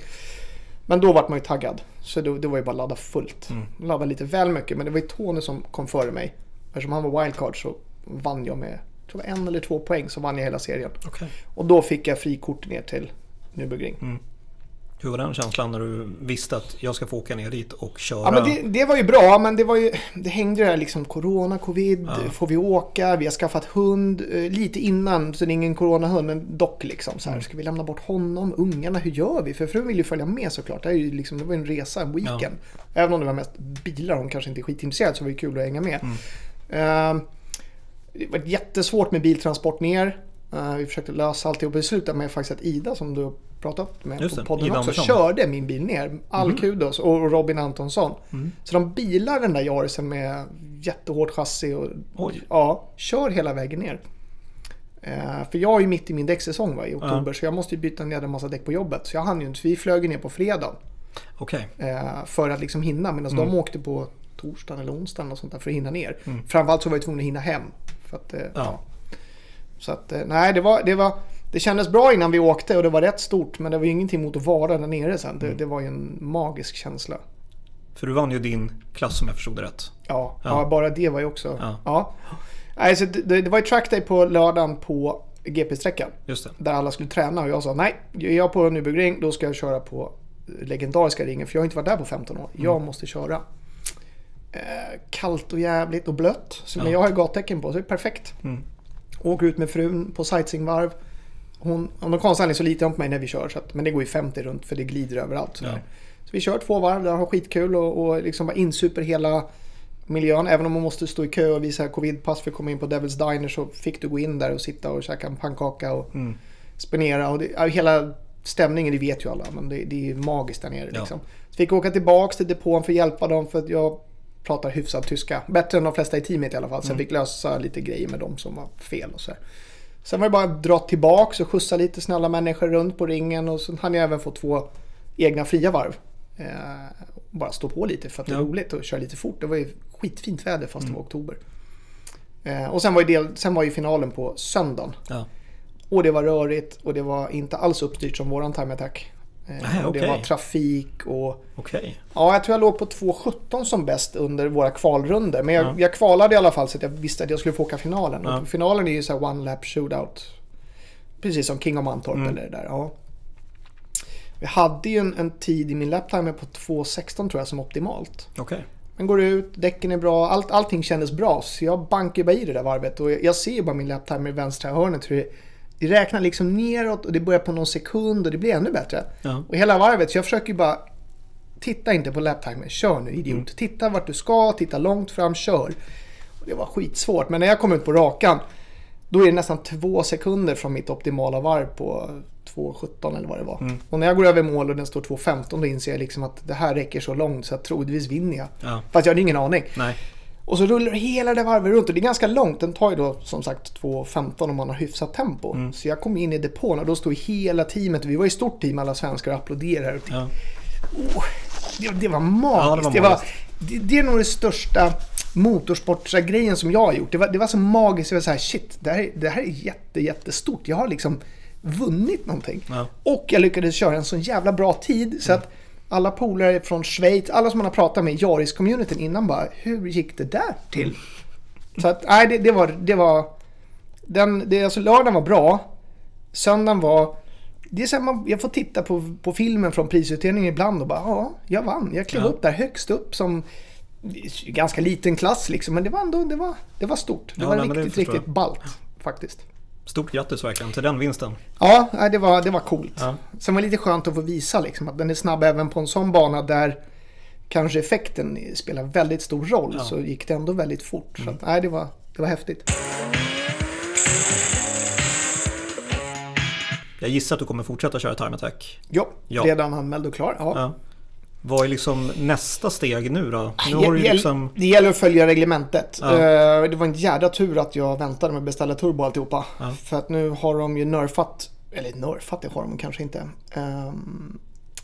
Men då vart man ju taggad. Så då, det var ju bara ladda fullt. Ladda lite väl mycket. Men det var ju Tony som kom före mig. Eftersom han var wildcard så vann jag med jag tror var en eller två poäng så vann jag hela serien. Okej. Och då fick jag frikort ner till Nürburgring. Hur var den känslan när du visste att jag ska få åka ner dit och köra? Ja, men det, det var ju bra, men det, var ju, det hängde ju där liksom corona, covid, får vi åka, vi har skaffat hund eh, lite innan, så det är ingen coronahund, men dock liksom så här, ska vi lämna bort honom, ungarna, hur gör vi? För frun vill ju följa med såklart, det, är ju liksom, det var ju en resa, en weekend. Även om det var mest bilar, hon kanske inte är skitintresserad, så var det kul att hänga med. Eh, det var jättesvårt med biltransport ner. Eh, vi försökte lösa alltihop. Det slutade med faktiskt att Ida som du pratat med Just på podden Ida också Andersson. körde min bil ner. All kudos och Robin Antonsson. Mm. Så de bilar den där Yarisen med jättehårt chassi och Oj. ja, kör hela vägen ner. Eh, för jag är ju mitt i min däcksäsong va, i oktober så jag måste ju byta ner en massa däck på jobbet. Så jag hann ju inte. Vi flög ner på fredagen Okej. eh, för att liksom hinna. Medan Mm. de åkte på torsdagen eller onsdagen och sånt där för att hinna ner. Framförallt så var jag tvungen att hinna hem. För att, eh, Ja. ja. Så att, eh, nej, det var, det var... Det kändes bra innan vi åkte och det var rätt stort men det var ju ingenting mot att vara där nere sen. Mm. Det, det var ju en magisk känsla. För du vann ju din klass om jag förstod det rätt. Ja, Ja. ja. bara det var ju också... Ja. Ja. Nej, så det, det var ju trackday på lördagen på GP-sträckan. Det. Där alla skulle träna och jag sa nej, är jag på Nürburgring då ska jag köra på legendariska ringen för jag har inte varit där på 15 år. Jag Mm. måste köra. Eh, kallt och jävligt och blött. Så, Men Ja. jag har ju gattecken på så det är perfekt. Mm. Åker ut med frun på sightseeingvarv. Hon, av någon konstig anledning så litar hon på mig när vi kör. Så att, men det går ju 50 runt för det glider överallt. Ja. Så vi kör två varv där har skitkul och, och liksom bara insuper hela miljön. Även om man måste stå i kö och visa covidpass för att komma in på Devil's Diner så fick du gå in där och sitta och käka en pannkaka och Mm. spendera. Och det, hela stämningen, det vet ju alla, men det, det är magiskt där nere. Ja. Liksom. Så fick jag åka tillbaks till depån för att hjälpa dem för att jag pratar hyfsad tyska. Bättre än de flesta i teamet i alla fall. Så jag fick lösa lite grejer med dem som var fel och så här. Sen var det bara att dra tillbaks och skjutsa lite snälla människor runt på ringen och sen hann jag även få två egna fria varv. Eh, bara stå på lite för att det är Ja. roligt och köra lite fort. Det var ju skitfint väder fast det var oktober. Eh, och sen var, ju del, sen var ju finalen på söndagen. Ja. Och det var rörigt och det var inte alls uppstyrt som våran time attack. Eh, och Det okej. var trafik och Okej. ja, jag tror jag låg på 2.17 som bäst under våra kvalrunder. Men jag, Ja. jag kvalade i alla fall så att jag visste att jag skulle få åka finalen. Ja. Och finalen är ju så här one lap shootout. Precis som King of Mantorp Mm. eller det där. Ja. Vi hade ju en, en tid i min laptimer på 2.16 tror jag som optimalt. Okej. Men går ut, däcken är bra, allt, allting kändes bra. Så jag bankar bara i det där varvet. Och jag, jag ser ju bara min laptimer i vänstra hörnet. Hur det, det räknar liksom neråt och det börjar på någon sekund och det blir ännu bättre. Ja. Och hela varvet, så jag försöker ju bara... Titta inte på laptimer, kör nu idiot. Mm. Titta vart du ska, titta långt fram, kör. Och det var skitsvårt, men när jag kom ut på rakan då är det nästan två sekunder från mitt optimala varv på 2.17 eller vad det var. Mm. Och när jag går över mål och den står 2.15 då inser jag liksom att det här räcker så långt så att troligtvis vinner jag. Ja. Fast jag hade ingen aning. Nej. Och så rullar hela det varvet runt och det är ganska långt. Den tar ju då som sagt 2.15 om man har hyfsat tempo. Mm. Så jag kom in i depån och då stod hela teamet, vi var i stort team alla svenskar och applåderade. Ja. Det, det var magiskt. Ja, det var det, var magiskt. det, är nog det största motorsportsgrejen som jag har gjort. Det var, det var så magiskt. Jag var så här, shit, det här, det här är jätte, jättestort. Jag har liksom vunnit någonting. Ja. Och jag lyckades köra en sån jävla bra tid så att Alla polare från Schweiz, alla som man har pratat med i Jaris-communityn innan bara, hur gick det där till? Så att, nej, det, det var, det var, den, det, alltså lördagen var bra. Söndagen var, det är så här, man, jag får titta på, på filmen från prisutdelningen ibland och bara, ja, jag vann. Jag klev Ja. upp där högst upp som ganska liten klass liksom, men det var ändå, det var, det var stort. Det Ja, var nej, men det riktigt, riktigt ballt faktiskt. Stort grattis verkligen till den vinsten. Ja, det var, det var coolt. Ja. Sen var det lite skönt att få visa liksom, att den är snabb även på en sån bana där kanske effekten spelar väldigt stor roll. Ja. Mm. Så gick det ändå väldigt fort. Så att, nej, det var, det var häftigt. Jag gissar att du kommer fortsätta köra time attack. Ja, Ja. redan anmäld och klar. Ja. Vad är liksom nästa steg nu då? Nu Det har du gäll- liksom... Det gäller att följa reglementet. Ja. Eh, Det var en jädra tur att jag väntade med att beställa turbo och alltihopa. Ja. För att nu har de ju nerfat, eller nerfat det har de kanske inte. Ehm,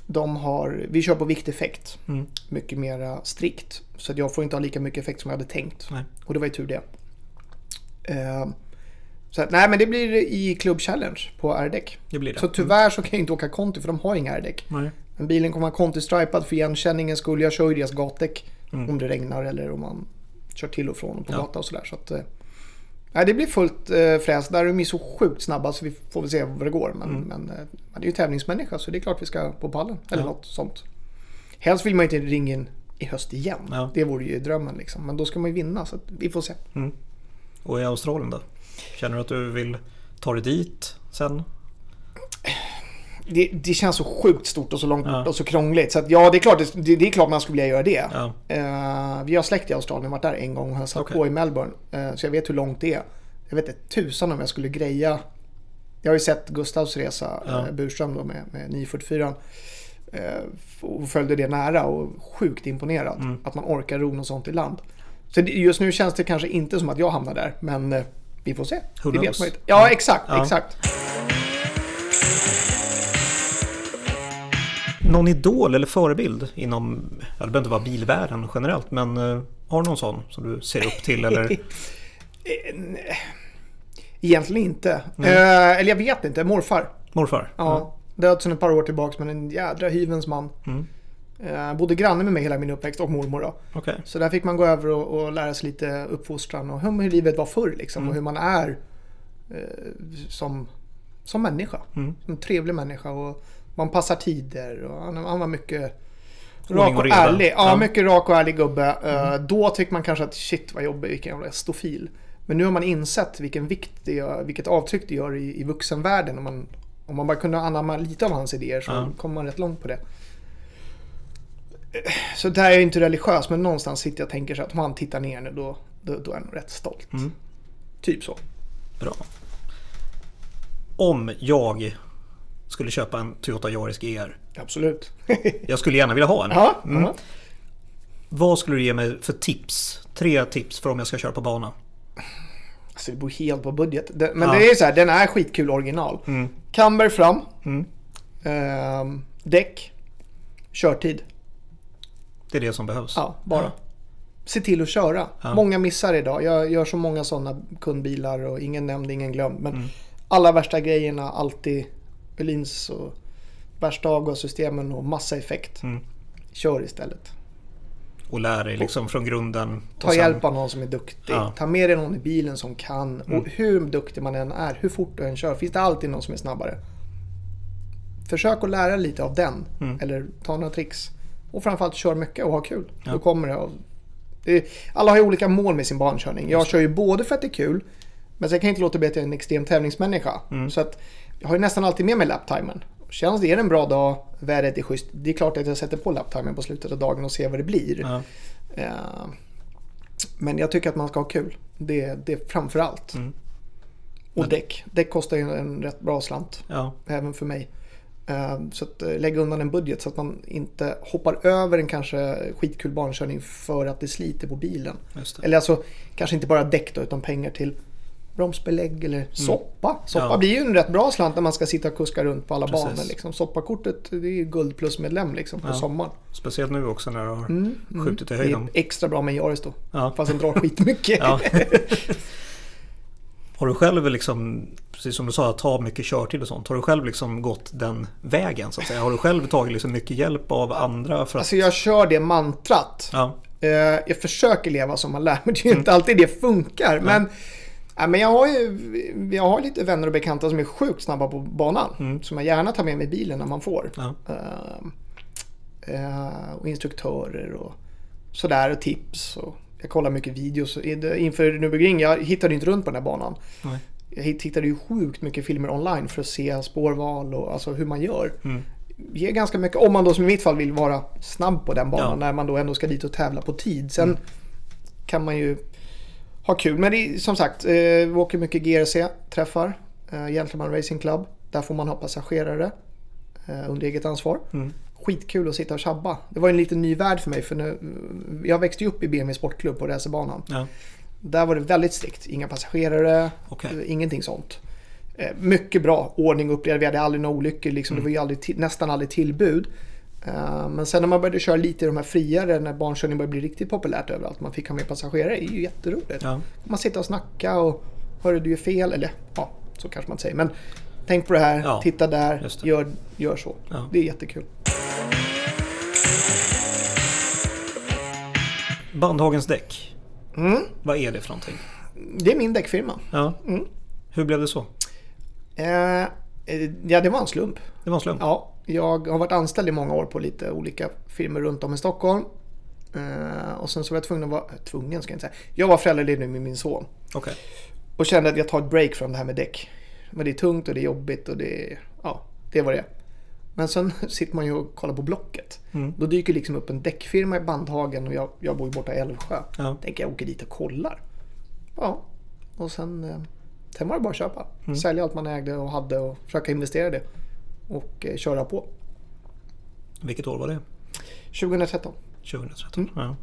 De har, vi kör på vikteffekt. Mm. Mycket mer strikt. Så att jag får inte ha lika mycket effekt som jag hade tänkt. Nej. Och det var ju tur det. Ehm, Så att, nej men det blir i Club Challenge på. Det blir det. Så tyvärr så kan jag inte åka Conti för de har inga R-däck. Nej. Men bilen kommer vara Conti-stripad för igenkänningen skulle jag kör ju deras gatdäck. Mm. Om det regnar eller om man kör till och från på Ja. gata och sådär. Så att, eh, nej, det blir fullt eh, fräs. Där är de så sjukt snabba så vi får väl se vad det går. Men, men eh, man är ju tävlingsmänniska så det är klart vi ska på pallen. Eller Ja. något sånt. Helst vill man ju inte ringa in i höst igen. Ja. Det vore ju drömmen liksom. Men då ska man ju vinna så vi får se. Och i Australien då? Känner du att du vill ta dig dit sen? Det, det känns så sjukt stort och så långt Ja. och så krångligt. Så att, ja, det är, klart, det, det är klart man skulle vilja göra det. Ja. Eh, vi har släkt i Australien, varit där en gång och har satt Okej. på i Melbourne. Eh, så jag vet hur långt det är. Jag vet inte tusan om jag skulle greja. Jag har ju sett Gustavs resa, Ja. eh, Burström då med, med 944. Eh, och följde det nära och sjukt imponerad. Mm. Att man orkar ro något sånt i land. Så just nu känns det kanske inte som att jag hamnar där. Men vi får se. Who det knows? man ju inte. Ja, exakt. Ja. exakt. Någon idol eller förebild inom, ja, det behöver inte vara bilvärlden generellt, men eh, har du någon sån som du ser upp till eller? Egentligen inte. Mm. Eh, eller jag vet inte. Morfar. Morfar? Ja. Död sedan ett par år tillbaks men en jädra hyvens man. Mm. Eh, bodde granne med mig hela min uppväxt och mormor då. Okej. Så där fick man gå över och, och lära sig lite uppfostran och hur, hur livet var förr liksom. Mm. Och hur man är eh, som, som människa. Mm. Som en trevlig människa och man passar tider och han, han var mycket rak och ärlig. Ja, Ja. Mm. mycket rak och ärlig gubbe. Eh, Då tycker man kanske att shit vad jobbig, vilken jävla stofil. Men nu har man insett vilken vikt det gör, vilket avtryck det gör i, i vuxenvärlden. Om man, om man bara kunde anamma lite av hans idéer så Ja. kommer man rätt långt på det. Så där är jag inte religiös men någonstans sitter jag och tänker så att om han tittar ner nu då, då, då är nog rätt stolt. Mm. Typ så. Bra. Om jag skulle köpa en Toyota Yaris GR. Absolut. Jag skulle gärna vilja ha en. Mm. ja. Vad skulle du ge mig för tips? Tre tips för om jag ska köra på bana. Alltså det beror helt på budget. Men Ja. det är så här, den är skitkul original. Mm. Camber fram. Mm. Ehm, däck. Körtid. Det är det som behövs. Ja, bara. Ja. Se till att köra. Ja. Många missar idag. Jag gör så många sådana kundbilar och ingen nämnd, ingen glömd. Men Mm. alla värsta grejerna, alltid Öhlins och värsta avgassystemen och massa effekt. Mm. Kör istället. Och lär dig liksom från grunden. Ta sen- hjälp av någon som är duktig. Ja. Ta med dig någon i bilen som kan. Mm. Och hur duktig man än är, hur fort du än kör, finns det alltid någon som är snabbare. Försök att lära lite av den. Mm. Eller ta några tricks. Och framförallt kör mycket och ha kul. Ja. Då kommer det av... det. Alla har ju olika mål med sin bankörning. Jag kör ju både för att det är kul. Men sen kan jag inte låta bli att jag är en extrem tävlingsmänniska. Mm. Så att jag har ju nästan alltid med mig laptimern. Känns det är en bra dag, vädret är schysst. Det är klart att jag sätter på laptimern på slutet av dagen och ser vad det blir. Ja. Eh, Men jag tycker att man ska ha kul. Det, det är framför allt. Mm. Och däck. Däck kostar ju en rätt bra slant. ja. Även för mig. Eh, Så att eh, lägga undan en budget så att man inte hoppar över en kanske skitkul bankörning för att det sliter på bilen. Eller alltså kanske inte bara däck då, utan pengar till bromsbelägg eller soppa. Soppa Mm. Ja. blir ju en rätt bra slant när man ska sitta och kuska runt på alla Precis. banor. Liksom. Soppakortet det är ju guld plus medlem liksom, på Ja. sommaren. Speciellt nu också när du har Mm, skjutit i Det är höjden. extra bra med en Yaris då. Ja. Fast den drar skitmycket. Ja. Har du själv liksom, precis som du sa, att ta mycket körtid och sånt. Har du själv liksom gått den vägen så att säga? Har du själv tagit liksom mycket hjälp av andra? För att... Alltså jag kör det mantrat. Ja, Eh, jag försöker leva som man lär, men det är ju inte alltid det funkar. Men, ja, men jag har ju jag har lite vänner och bekanta som är sjukt snabba på banan. Som jag gärna tar med mig i bilen när man får. ja, eh, och instruktörer och sådär och tips. Och jag kollar mycket videos. Inför Nürburgring, jag hittade inte runt på den här banan. nej. Jag hitt- hittade ju sjukt mycket filmer online för att se spårval och alltså hur man gör. Mm. Ger ganska mycket, om man då som i mitt fall vill vara snabb på den banan Ja. när man då ändå ska dit och tävla på tid. Sen kan man ju ha kul. Men det är, som sagt, eh, vi åker mycket GRC-träffar. Eh, Gentleman Racing Club. Där får man ha passagerare eh, under eget ansvar. Mm. Skitkul att sitta och tjabba. Det var en liten ny värld för mig. För nu, jag växte ju upp i BMW Sportklubb på racerbanan. Ja, Där var det väldigt strikt. Inga passagerare, Okej. eh, ingenting sånt. Eh, Mycket bra ordning och uppdelad. Vi hade aldrig några olyckor. Liksom. Det var ju aldrig, nästan aldrig tillbud. Eh, Men sen när man började köra lite i de här friare, när barnkörning började bli riktigt populärt överallt. Man fick ha med passagerare. Det är ju jätteroligt. ja, Man sitter och snackar och hörru du är fel. Eller ja, så kanske man inte säger. Men tänk på det här, Ja, titta där, gör, gör så. Ja. Det är jättekul. Bandhagens däck. Mm. Vad är det för någonting? Det är min däckfirma. Ja. Mm. Hur blev det så? Eh, eh, ja, det var en slump. Det var en slump? Ja, jag har varit anställd i många år på lite olika firmor runt om i Stockholm. Eh, och sen så var jag tvungen att vara, tvungen ska jag inte säga. Jag var föräldraledig med min son. Okej. Och kände att jag tar ett break från det här med däck. Men det är tungt och det är jobbigt och det är, ja, det var det. Men sen sitter man ju och kollar på Blocket. Mm. Då dyker liksom upp en däckfirma i Bandhagen och jag, jag bor ju borta i Älvsjö. Ja. Tänker jag åker dit och kollar. Ja, och sen, eh, sen var det bara att köpa. Mm. Sälja allt man ägde och hade och försöka investera det. Och eh, köra på. Vilket år var det? 2013. 2013? Mm. Ja.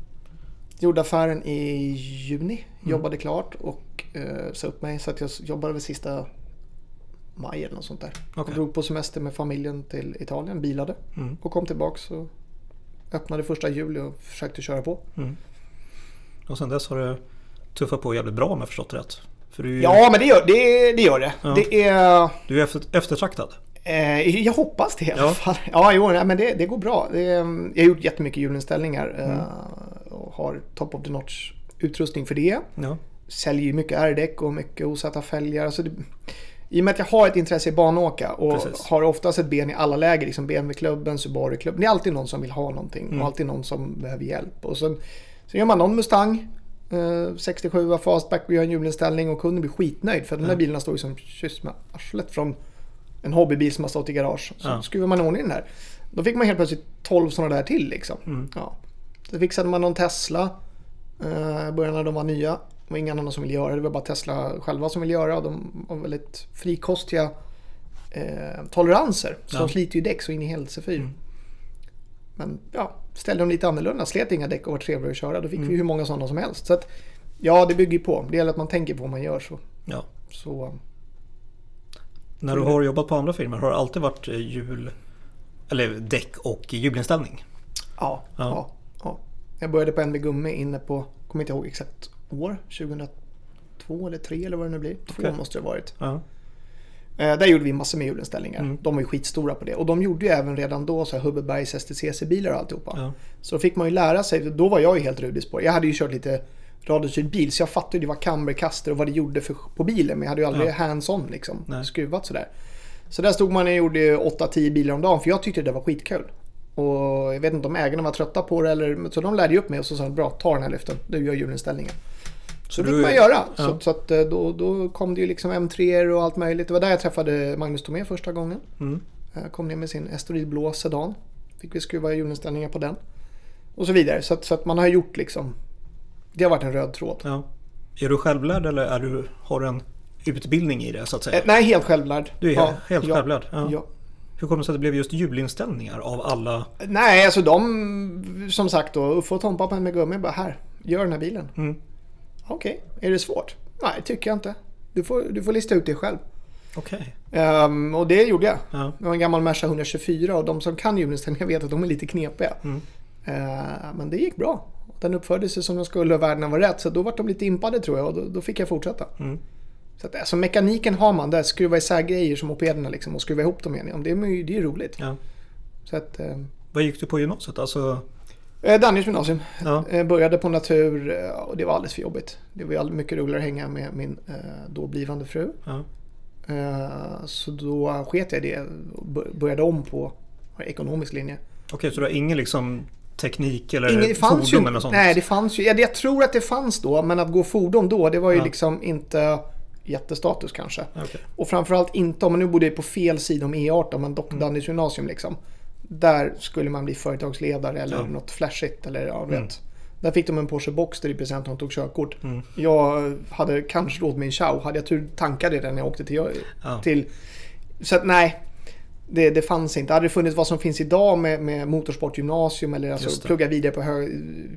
Gjorde affären i juni. Mm. Jobbade klart och eh, sa upp mig. Så att jag jobbade väl sista maj eller något sånt där. Och drog på semester med familjen till Italien. Bilade. Mm. Och kom tillbaks och öppnade första juli och försökte köra på. Och sen dess har det tuffat på jävligt bra om jag förstått rätt. För du, Ja, men det gör det. det, gör det. Ja. det är, du är efter, eftertraktad. Eh, jag hoppas det i alla Ja. fall. Ja, jo, nej, men det, det går bra. Det, är- jag har gjort jättemycket hjulinställningar. Mm. Eh, och har top of the notch utrustning för det. Ja. säljer ju mycket R-däck och mycket osatta fälgar. Alltså det, I och med att jag har ett intresse i banåka och Precis. har oftast ett ben i alla läger, liksom BMW-klubben, Subaru-klubben. Det är alltid någon som vill ha någonting Mm. och alltid någon som behöver hjälp. Och sen, sen gör man någon Mustang, eh, 67 fastback och gör en hjulinställning och kunden blir skitnöjd för de där bilarna står ju som kyss med arslet från en hobbybil som har stått i garage. Så Ja. skruvar man i ordning den här. Då fick man helt plötsligt 12 sådana där till liksom. Mm. Ja. Så fixade man någon Tesla eh, i början när de var nya. Det var ingen annan som ville göra det. Det var bara Tesla själva som ville göra. De var väldigt frikostiga eh, toleranser. Så Ja. de sliter ju däck så in i helsefyr. Mm. Men ja, ställde de lite annorlunda. Slet inga däck och var trevligare att köra. Då fick Mm. vi hur många sådana som helst. Så att, ja, det bygger ju på. Det gäller att man tänker på vad man gör. Så, ja. så När du har jobbat på andra firmor har det alltid varit eh, hjul eller däck och hjulinställning? ja, Ja. ja. ja, Jag började på NB Gummi inne på, kommer inte ihåg exakt år, 2002 eller 3 eller vad det nu blir. Två Okej. måste det ha varit. Ja. Eh, där gjorde vi massor med hjulinställningar. Mm. De var ju skitstora på det. Och de gjorde ju även redan då så här Hubbebergs STCC-bilar och alltihopa. Ja. Så då fick man ju lära sig. Då var jag ju helt rudis på det. Jag hade ju kört lite radiostyrd bil så jag fattade ju vad camberkaster och vad det gjorde för, på bilen. Men jag hade ju aldrig Ja. hands-on liksom. Nej. Skruvat sådär. Så där stod man och gjorde ju 8-10 bilar om dagen för jag tyckte det var skitkul. Och jag vet inte om ägarna var trötta på det eller så de lärde ju upp mig och så sa de bra ta den här lyften. Du gör hjulinställningen. Så det du- fick man göra. ja. Så, så att eh, då, då kom det ju liksom M3 och allt möjligt. Det var där jag träffade Magnus Tomé första gången. Mm. Eh, Kom ner med sin Estoril blå sedan. Fick vi skruva hjulinställningar på den. Och så vidare. Så att, så att man har gjort liksom. Det har varit en röd tråd. ja. Är du självlärd eller är du, har du en utbildning i det så att säga? Eh, nej, helt självlärd. Du är Ja, helt ja, självlärd? Ja. Ja. Hur kommer det sig att det blev just hjulinställningar av alla? Nej, alltså de som sagt då. Uffe och Tompa med gummi bara här. Gör den här bilen. Mm. Okej, är det svårt? Nej, tycker jag inte. Du får, du får lista ut det själv. Okej. Ehm, och det gjorde jag. Ja. Det var en gammal Merca 124 och de som kan hjulinställningar vet att de är lite knepiga. Mm. Ehm, men det gick bra. Den uppförde sig som de skulle och värdena var rätt. Så då var de lite impade tror jag och då, då fick jag fortsätta. Mm. Så att, alltså, mekaniken har man där, skruva isär grejer som mopederna liksom och skruva ihop dem igen. Det är, ju- det är roligt. Ja. Så att, eh, Vad gick du på gymnasiet? Alltså, eh, Danneryds gymnasium. ja. Eh, började på natur eh, och det var alldeles för jobbigt. Det var mycket roligare att hänga med min eh, då blivande fru. ja. Eh, så då sket jag i det och bör- började om på ekonomisk linje. Okej, så du har ingen liksom teknik eller Ingen, fanns ju, fordon eller sånt? Nej, det fanns ju. Ja, jag tror att det fanns då, men att gå fordon då, det var ju Ja. liksom inte jättestatus kanske. Okej. Och framförallt inte om man nu bodde på fel sida om E18, men dock Dannys gymnasium liksom. Där skulle man bli företagsledare eller Ja. Mm. något flashigt eller ja, du vet. Där fick de en Porsche Boxster i present när de tog körkort. Mm. Jag hade kanske råd med en Chow. Hade jag tur tankade den när jag åkte till... Ja. till så att nej. Det, det fanns inte. Hade det funnits vad som finns idag med, med motorsportgymnasium eller alltså plugga vidare på hög,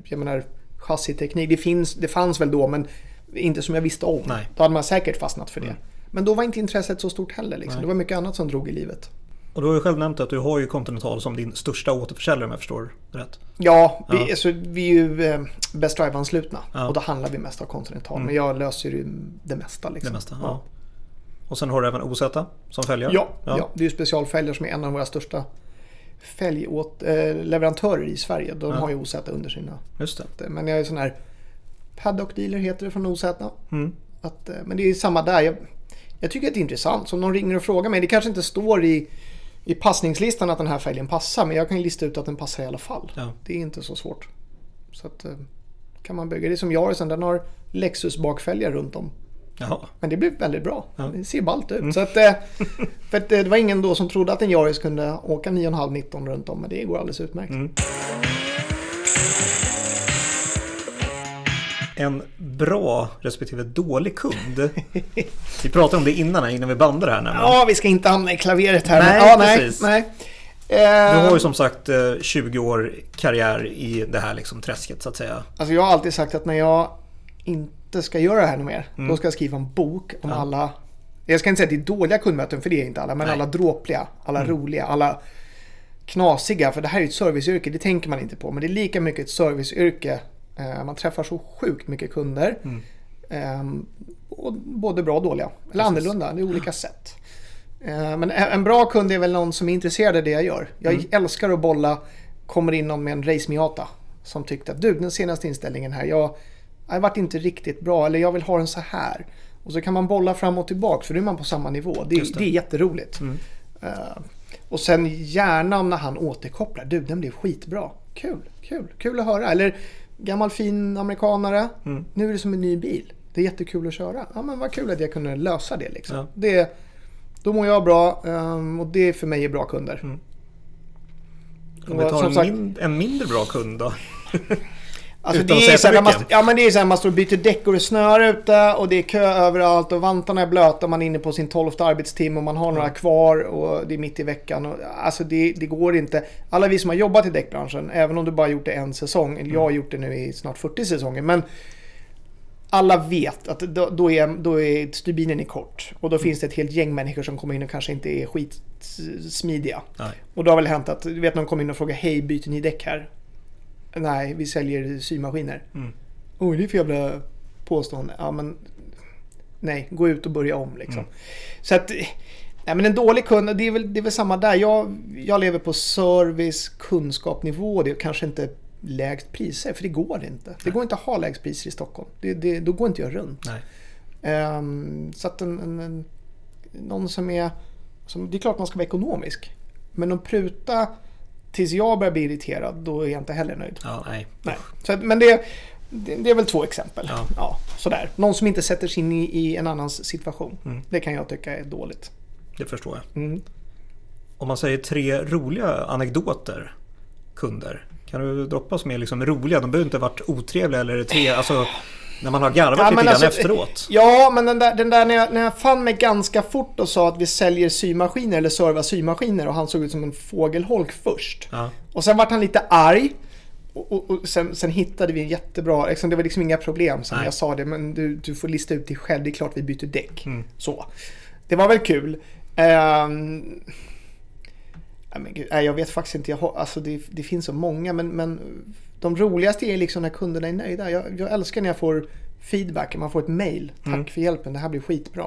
jag menar chassiteknik. Det, finns, det fanns väl då men inte som jag visste om. Nej. Då hade man säkert fastnat för det. Men då var inte intresset så stort heller. Liksom. Det var mycket annat som drog i livet. Och du har ju själv nämnt att du har ju Continental som din största återförsäljare om jag förstår rätt. Ja, vi, Ja. Alltså, vi är ju eh, Best Drive-anslutna. Ja. Mm. Och då handlar vi mest av Continental. Men jag löser ju det mesta. Liksom. Det mesta. Ja. Och sen har du även OZ som följer. Ja, ja. det är ju specialfälgar som är en av våra största fälgleverantörer i Sverige. De Ja. har ju OZ under sina. Just det. Men jag är sån här Paddock dealer heter det från OZ. Mm. Att, eh, men det är samma där. Jag, jag tycker att det är intressant. Så om någon ringer och frågar mig. Det kanske inte står i, i passningslistan att den här fälgen passar. Men jag kan lista ut att den passar i alla fall. Ja. Det är inte så svårt. Så att, eh, kan man bygga. Det är som Yarisen. Den har Lexus bakfälgar runt om. Jaha. Men det blev väldigt bra. Ja. Det ser ballt ut. Så att, eh, för att eh, det var ingen då som trodde att en Yaris kunde åka 9,5-19 runt om. Men det går alldeles utmärkt. Mm. En bra respektive dålig kund. Vi pratade om det innan, innan vi bandade här nämligen. Ja, vi ska inte hamna i klaveret här. Nej, men, ja, nej, precis. nej. Du Eh, har ju som sagt eh, 20 år karriär i det här liksom träsket så att säga. Alltså jag har alltid sagt att när jag inte ska göra det här mer, då ska jag skriva en bok om Mm. Ja. alla... Jag ska inte säga att det är dåliga kundmöten, för det är inte alla, men Nej. alla dråpliga, alla Mm. roliga, alla knasiga. För det här är ju ett serviceyrke, det tänker man inte på. Men det är lika mycket ett serviceyrke. Eh, Man träffar så sjukt mycket kunder. Mm. Ehm, och både bra och dåliga. Eller Precis. annorlunda, det är olika sätt. Eh, Men en bra kund är väl någon som är intresserad av det jag gör. Jag Mm. älskar att bolla. Kommer in någon med en race Miata. Som tyckte att du, den senaste inställningen här. Jag har varit inte riktigt bra. Eller jag vill ha den så här. Och så kan man bolla fram och tillbaka. För då är man på samma nivå. Det, det. det. är jätteroligt. Mm. Eh, och sen gärna när han återkopplar. Du, den blev skitbra. Kul, kul, kul att höra. Eller gammal fin amerikanare. Mm. Nu är det som en ny bil. Det är jättekul att köra. Ja men vad kul att jag kunde lösa det liksom. Ja. Det, då mår jag bra ehm, och det för mig är bra kunder. Mm. Om vi tar en, sagt- min, en mindre bra kund då? Alltså Utan det att är säga för man, mycket. ja men det är så här, man står och byter däck och det snöar ute och det är kö överallt och vantarna är blöta. Man är inne på sin tolfte arbetstimme och man har några kvar och det är mitt i veckan. Och, alltså det, det går inte. Alla vi som har jobbat i däckbranschen, även om du bara gjort det en säsong. eller Jag har gjort det nu i snart 40 säsonger. Men alla vet att då, då, är, då är stubinen i kort. Och då finns det ett helt gäng människor som kommer in och kanske inte är skitsmidiga. Nej. Och då har väl hänt att du vet någon kommer in och frågar Hej, byter ni däck här? Nej, vi säljer symaskiner. Mm. Oj, det är för jävla påstående. Ja, men nej, gå ut och börja om liksom. Mm. Så att, nej men en dålig kund, det är väl, det är väl samma där. Jag, jag lever på service, kunskapsnivå. Det är kanske inte lägst priser, för det går inte. Det går inte att ha lägst priser i Stockholm. Det, det, då går inte jag runt. Nej. Ehm, så att en, en, en, någon som är... Som, det är klart man ska vara ekonomisk. Men att pruta tills jag börjar bli irriterad, då är jag inte heller nöjd. Ja, nej. Nej. Så, men det, det, det är väl två exempel. Ja. sådär. Någon som inte sätter sig in i, i en annans situation. Mm. Det kan jag tycka är dåligt. Det förstår jag. Mm. Om man säger tre roliga anekdoter kunder. Kan du droppa som är liksom roliga? De behöver inte ha varit otrevliga eller tre, alltså när man har garvat Ja, lite men grann alltså, efteråt. Ja, men den där, den där när, jag, när jag fann mig ganska fort och sa att vi säljer symaskiner eller servar symaskiner och han såg ut som en fågelholk först. Ja, Och sen vart han lite arg. Och, och, och sen, sen hittade vi en jättebra, liksom, det var liksom inga problem. Nej. jag sa det, men du, du får lista ut dig själv, det är klart vi byter däck. Mm. Så. Det var väl kul. Ja, men gud, nej, jag vet faktiskt inte, jag har, alltså det, det finns så många men, men de roligaste är liksom när kunderna är nöjda. Jag, jag älskar när jag får feedback, man får ett mail. Tack för hjälpen, det här blir skitbra.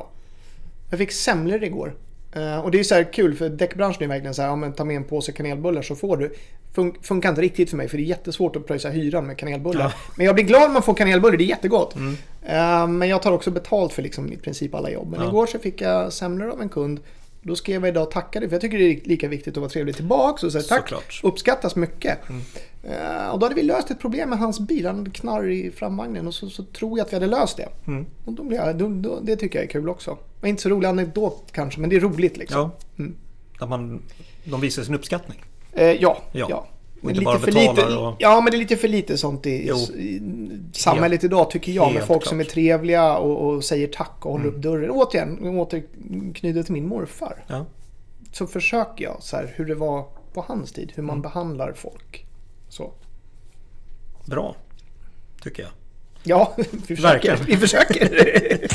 Jag fick semlor igår. Eh, och det är så här kul för däckbranschen är verkligen så här, ja men ta med en påse kanelbullar så får du. Fun funkar inte riktigt för mig för det är jättesvårt att pröjsa hyran med kanelbullar. Men jag blir glad om man får kanelbullar, det är jättegott. Eh, men jag tar också betalt för liksom i princip alla jobb. Men Ja. igår så fick jag semlor av en kund. Då skrev jag idag och tackade för jag tycker det är lika viktigt att vara trevlig tillbaks och säga tack. Såklart. Uppskattas mycket. Eh, och då hade vi löst ett problem med hans bil. Han hade knarr i framvagnen och så, så tror jag att vi hade löst det. Mm. Och då blev jag, då, då, det tycker jag är kul också. Var inte så rolig anekdot kanske, men det är roligt liksom. Ja. Mm. Att man, de visar sin uppskattning. Eh, ja, Ja. ja. Och Men bara för lite, och- Ja, men det är lite för lite sånt i, i samhället idag tycker jag. Med folk klart. som är trevliga och, och säger tack och håller Mm. upp dörren. Återigen, återknyter till min morfar. Ja. Så försöker jag så här, hur det var på hans tid. Hur Mm. man behandlar folk. Så. Bra. Tycker jag. Ja, vi försöker. Verkligen. Vi försöker.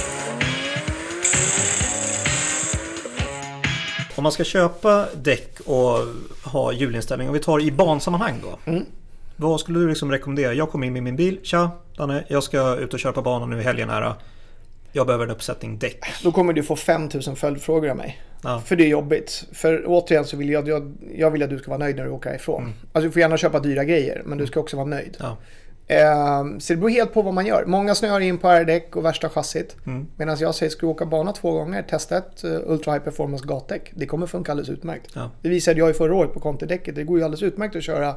Om man ska köpa däck och ha hjulinställning. Om vi tar i bansammanhang då. Mm. Vad skulle du liksom rekommendera? Jag kom in med min bil. Tja Danne, jag ska ut och köra på banan nu i helgen här. Jag behöver en uppsättning däck. Då kommer du få 5000 följdfrågor av mig. Ja. För det är jobbigt. För återigen så vill jag, jag, jag vill att du ska vara nöjd när du åker ifrån. Mm. Alltså du får gärna köpa dyra grejer, men du ska också vara nöjd. Ja. Eh, så det beror helt på vad man gör. Många snöar in på R-däck och värsta chassit. Mm. Medan jag säger, ska du åka bana två gånger, testa ett uh, Ultra High Performance gatdäck. Det kommer funka alldeles utmärkt. Ja. Det visade jag ju förra året på Conti-däcket. Det går ju alldeles utmärkt att köra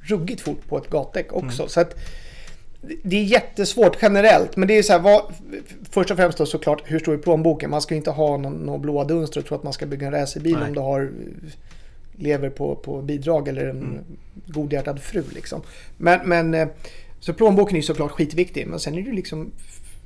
ruggigt fort på ett gatdäck också. Mm. Så att, det är jättesvårt generellt, men det är så här, vad, först och främst då såklart, hur står det i plånboken? Man ska inte ha någon, någon blåa dunster och tro att man ska bygga en racerbil om du har lever på, på bidrag eller en Mm. godhjärtad fru liksom. Men, men eh, så plånboken är såklart skitviktig, men sen är det liksom,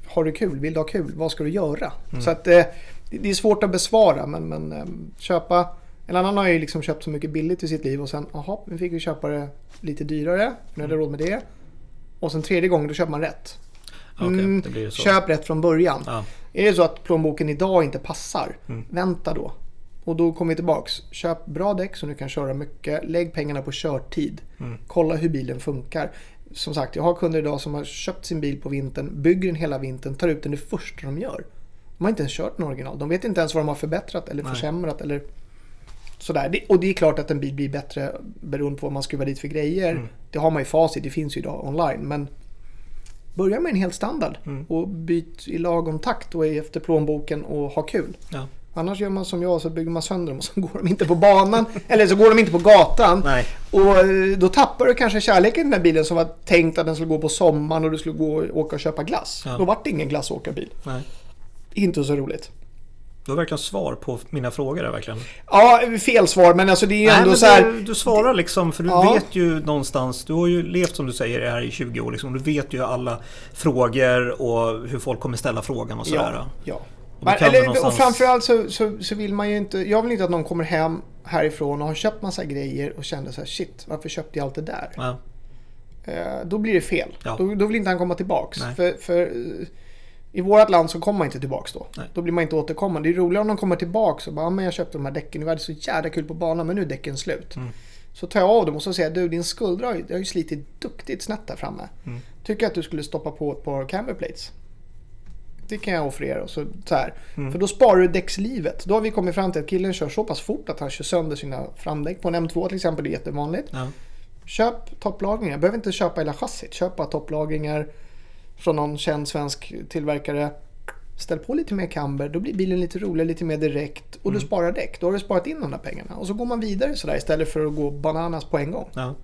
har du kul, vill du ha kul, vad ska du göra? Mm. Så att eh, det är svårt att besvara, men, men eh, köpa en annan har ju liksom köpt så mycket billigt i sitt liv och sen, jaha, nu fick vi köpa det lite dyrare, nu hade råd med det. Och sen tredje gången, då köper man rätt. Mm, så. Köp rätt från början. Ja. Är det så att plånboken idag inte passar, Mm. vänta då. Och då kommer vi tillbaks. Köp bra däck så du kan köra mycket. Lägg pengarna på körtid. Mm. Kolla hur bilen funkar. Som sagt, jag har kunder idag som har köpt sin bil på vintern, bygger den hela vintern, tar ut den det första de gör. De har inte ens kört en original. De vet inte ens vad de har förbättrat eller Nej. försämrat eller sådär. Det, och det är klart att en bil blir bättre beroende på vad man skruvar dit för grejer. Mm. Det har man ju facit, det finns ju idag online. Men börja med en helt standard Mm. och byt i lagom takt och efter plånboken och ha kul. Ja. Annars gör man som jag så bygger man sönder dem och så går de inte på banan. eller så går de inte på gatan. Nej. Och eh, då tappar du kanske kärleken till den här bilen som var tänkt att den skulle gå på sommaren och du skulle gå och åka och köpa glass. Ja. Då vart det ingen glassåkarbil. Nej. Inte så roligt. Du har verkligen svar på mina frågor där verkligen. Ja, fel svar men alltså det är ju Nej, ändå så här. du, du svarar liksom för du Ja. vet ju någonstans. Du har ju levt som du säger här i 20 år. Liksom. Du vet ju alla frågor och hur folk kommer ställa frågan och sådär. Ja, ja. du eller, någonstans- Och framförallt så, så, så vill man ju inte, jag vill inte att någon kommer hem härifrån och har köpt massa grejer och känner så här shit, varför köpte jag allt det där? Ja. Eh, då blir det fel. Då, då vill inte han komma tillbaks. Nej. För, för i vårt land så kommer man inte tillbaks då. Nej. Då blir man inte återkommande. Det är roligare om de kommer tillbaks och bara, "Ja, men jag köpte de här däcken, det så jävla kul på banan men nu är däcken slut. Mm. Så tar jag av dem och så säger jag, du din skuldra har ju, slitit duktigt snett där framme. Mm. Tycker att du skulle stoppa på ett par camber plates. Det kan jag offerera. Och så, så här. Mm. För då sparar du däckslivet. Då har vi kommit fram till att killen kör så pass fort att han kör sönder sina framdäck. På en M2 till exempel, det är jättevanligt. Ja. Köp topplagringar. Behöver inte köpa hela chassit. Köp bara topplagringar från någon känd svensk tillverkare. Ställ på lite mer camber, då blir bilen lite roligare, lite mer direkt och du sparar däck. Då har du sparat in de där pengarna. Och så går man vidare sådär istället för att gå bananas på en gång. Ja.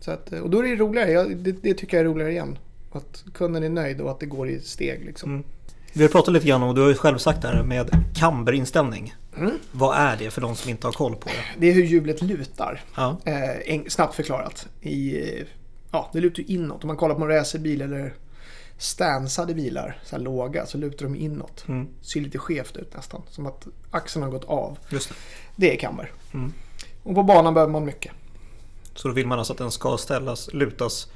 Så att, och då är det roligare. Jag, det, det tycker jag är roligare igen. Att kunden är nöjd och att det går i steg liksom. Mm. Vi har pratat lite grann om, du har ju själv sagt det här med kamberinställning. Mm. Vad är det för de som inte har koll på det? Det är hur hjulet lutar. Ja. Eh, snabbt förklarat. I, eh, ja, det lutar ju inåt. Om man kollar på en racerbil eller stansade bilar, så här låga, så lutar de inåt. Mm. Ser lite skevt ut nästan. Som att axeln har gått av. Just det. Det är camber. Mm. Och på banan behöver man mycket. Så då vill man alltså att den ska ställas, lutas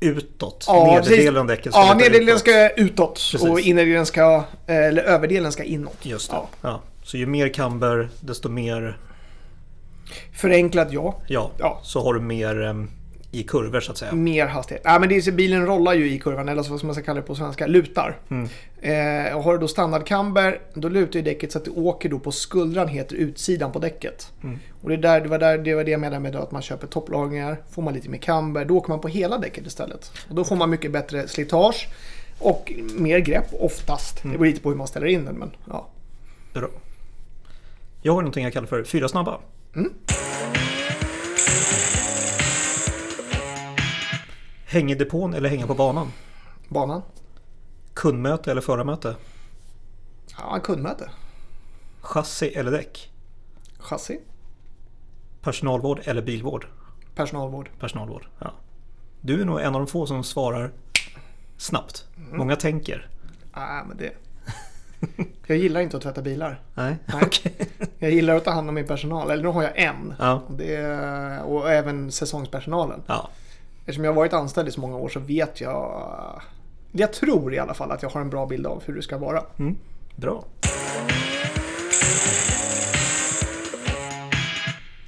utåt. Ja, Nedre precis. delen av däcket ska Ja, nederdelen utåt. ska utåt Precis. och innerdelen ska, eller överdelen ska inåt. Just det. Ja. Ja. Så ju mer camber, desto mer... Förenklat ja. Ja, Ja. så har du mer... i kurvor så att säga. Mer hastighet. Nej, men det är, så bilen rollar ju i kurvan, eller vad som man ska kalla det på svenska, lutar. Mm. Eh, och har du då standardkamber, då lutar ju däcket så att du åker då på skuldran, heter utsidan på däcket. Mm. Och det, där, det, var där, det var det jag menade med att man köper topplagringar, får man lite mer camber, då åker man på hela däcket istället. Och då får man mycket bättre slitage och mer grepp oftast. Det beror lite på hur man ställer in den, men ja. Bra. Jag har någonting jag kallar för fyra snabba. Mm. Häng i depån eller hänga på banan? Banan. Kundmöte eller förarmöte? Ja, kundmöte. Chassi eller däck? Chassi. Personalvård eller bilvård? Personalvård. Personalvård, ja. Du är nog en av de få som svarar snabbt. Mm. Många tänker. Nej, men det... Jag gillar inte att tvätta bilar. Nej, Nej. okej. Jag gillar att ta hand om min personal. Eller nu har jag en. Ja. Det, och även säsongspersonalen. Ja, Eftersom jag har varit anställd i så många år så vet jag... Jag tror i alla fall att jag har en bra bild av hur det ska vara. mm. bra.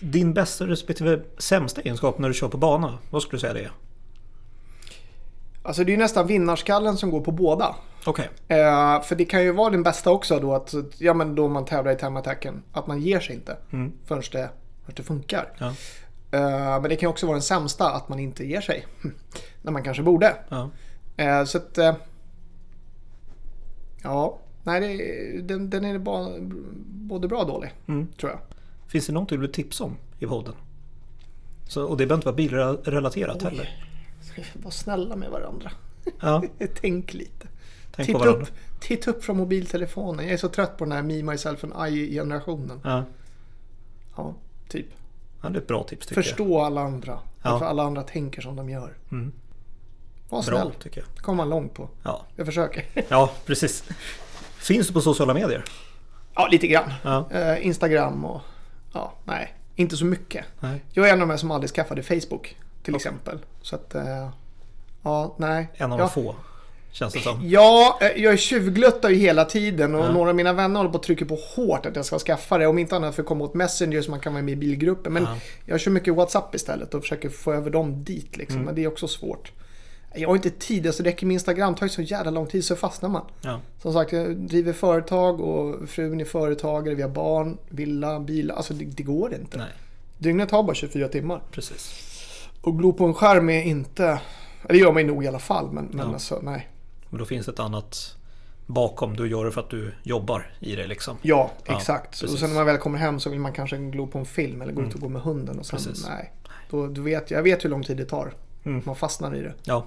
Din bästa respektive sämsta egenskap när du kör på bana, vad skulle du säga det är? Alltså det är nästan vinnarskallen som går på båda. Okej, Eh, för det kan ju vara den bästa också då att, ja men då man tävlar i time-attacken, att man ger sig inte Mm. förrän det, förrän det funkar. ja. Eh, men det kan också vara den sämsta, att man inte ger sig. När man kanske borde. ja. Eh, så att... Eh, ja, nej det, den, den är bara, både bra och dålig, Mm. tror jag. Finns det något du vill tipsa om i podden? Så, och det behöver inte vara bilrelaterat Oj. heller. Vara snälla med varandra? Ja, Tänk lite. tänk Titta upp, titta upp från mobiltelefonen. Jag är så trött på den här Me, Myself and I-generationen. Ja. Ja, typ. Ja, det är ett bra tips tycker Förstå alla andra. Ja. Varför alla andra tänker som de gör. Mm. Var jag. snäll. Bra tycker jag. Det kommer man långt på. Ja. Jag försöker. ja, precis. Finns du på sociala medier? ja, lite grann. Ja. Eh, Instagram och... Ja, nej. Inte så mycket. Nej. Jag är en av de som aldrig skaffade Facebook. Till Okej. exempel. Så att... eh, ja, nej. En av de få, känns det som. Ja, eh, jag tjuvgluttar ju hela tiden och Ja. några av mina vänner håller på att trycka på hårt att jag ska skaffa det. Om inte annat för att komma åt Messenger så man kan vara med i bilgrupper. Men Ja. jag kör mycket WhatsApp istället och försöker få över dem dit liksom. Mm. Men det är också svårt. Jag har inte tid, alltså det räcker med Instagram. Det tar ju så jävla lång tid så fastnar man. Ja. Som sagt, jag driver företag och frun är företagare. Vi har barn, villa, bil. Alltså det, det går inte. Nej, Dygnet har bara 24 timmar. precis. Och glo på en skärm är inte... Det gör man ju nog i alla fall, men, men Ja. alltså nej. Men då finns ett annat bakom. Du gör det för att du jobbar i det liksom. Ja, Ja, exakt. Mm. och sen när man väl kommer hem så vill man kanske glo på en film eller gå ut och gå med hunden. Och sen, Precis. nej. Då, då vet jag, vet hur lång tid det tar. Mm. Man fastnar i det. Ja.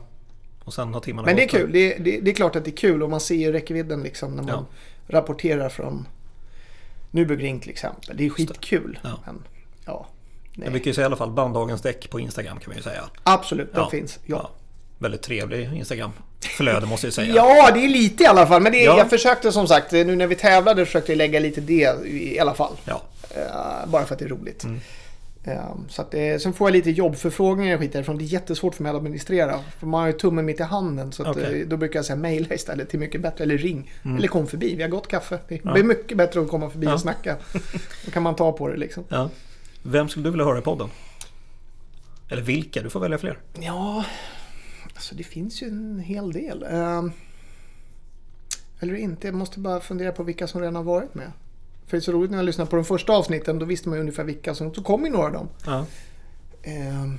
Och sen har timmarna Men det är kul. Det, det, det är klart att det är kul och man ser ju räckvidden liksom när man Ja. rapporterar från Nürburgring till exempel. Det är skitkul. Ja. Men ja, Men nej. vi kan ju säga i alla fall banddagens däck på Instagram kan man ju säga. Absolut, de finns. Ja. Väldigt trevlig Instagram-flöde måste jag säga. Ja, det är lite i alla fall. Men det, Ja. jag försökte som sagt, nu när vi tävlade försökte jag lägga lite det i alla fall. Ja. Eh, bara för att det är roligt. Mm. Eh, så att, eh, sen får jag lite jobbförfrågningar och skit därifrån. Det är jättesvårt för mig att administrera. För man har ju tummen mitt i handen. Så att, Okej. eh, då brukar jag säga mejla istället. Är mycket bättre. Eller ring. Mm. Eller kom förbi. Vi har gott kaffe. Det Ja. blir mycket bättre att komma förbi Ja. och snacka. Då kan man ta på det liksom. ja. Vem skulle du vilja höra i podden? Eller vilka? Du får välja fler. Ja, alltså det finns ju en hel del. Ehm, eller inte, jag måste bara fundera på vilka som redan har varit med. För det är så roligt när jag lyssnade på de första avsnitten, då visste man ju ungefär vilka som... Så kom ju några av dem. Ja. Ehm,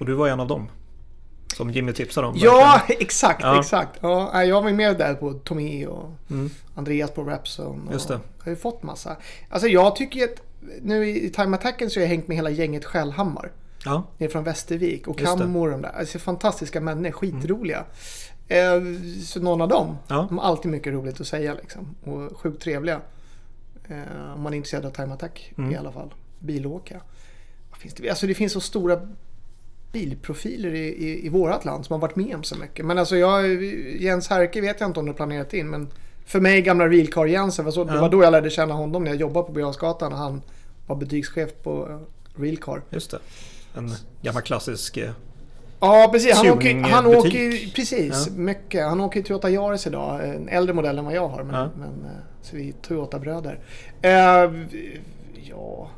Och du var en av dem. Som Jimmy tipsade om. ja, exakt, Ja. exakt. Ja, jag var med där på Tommy och Mm. Andreas på Rapzone. och Just det. Jag har ju fått massa. Alltså jag tycker att nu i Time Attacken så har jag hängt med hela gänget Skällhammar. Ja. Ner från Västervik och det. Mm. Kammo och de där. Alltså fantastiska människor, skitroliga. Eh, så någon av dem. Ja. De har alltid mycket roligt att säga liksom. Och sjukt trevliga. Eh, om man är intresserad av Time Attack Mm. i alla fall. Bilåka. Finns det? Alltså det finns så stora bilprofiler i, i, i vårat land som har varit med om så mycket. Men alltså jag, Jens Herke vet jag inte om det är planerat in. Men för mig gamla Realcar Jens, det var, så, det Ja. var då jag lärde känna honom när jag jobbade på Birger han var butikschef på eh, Realcar. Just det. En gammal klassisk... eh, Ja, precis. Han åker, han åker precis Ja. mycket. Han åker i Toyota Yaris idag. En äldre modell än vad jag har. Men, Ja. men, eh, så vi är Toyota-bröder. Eh, ja...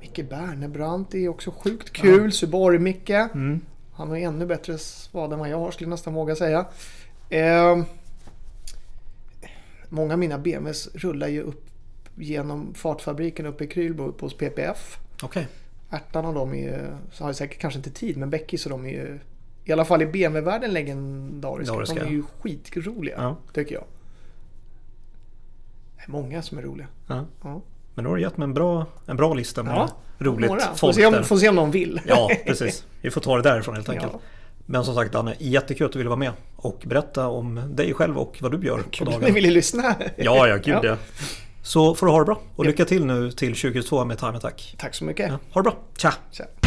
Micke Bernebrandt är också sjukt kul. Subaru-Micke. Mm. Han har ju ännu bättre svad än vad jag har skulle jag nästan våga säga. Eh, många av mina BMWs rullar ju upp genom fartfabriken uppe i Krylbo hos PPF. Okej. Ärtan och de är så har säkert kanske inte tid, men Beckis och de är ju i alla fall i BMW-världen legendariska. Dariska. De är ju skitroliga, Ja. tycker jag. Det är många som är roliga. Ja. Ja. Men då har du gett mig en bra, en bra lista med Ja, roligt Några. Får folk se, om, där. får se om de vill. Ja, precis. Vi får ta det därifrån helt enkelt. Men som sagt Danne, jättekul att du ville vara med och berätta om dig själv och vad du gör på att ni ville lyssna. Ja, ja, gud Ja. Så får du ha det bra och lycka till nu till 2022 med Time Attack. Tack så mycket. Ja, ha det bra, tja! Tja.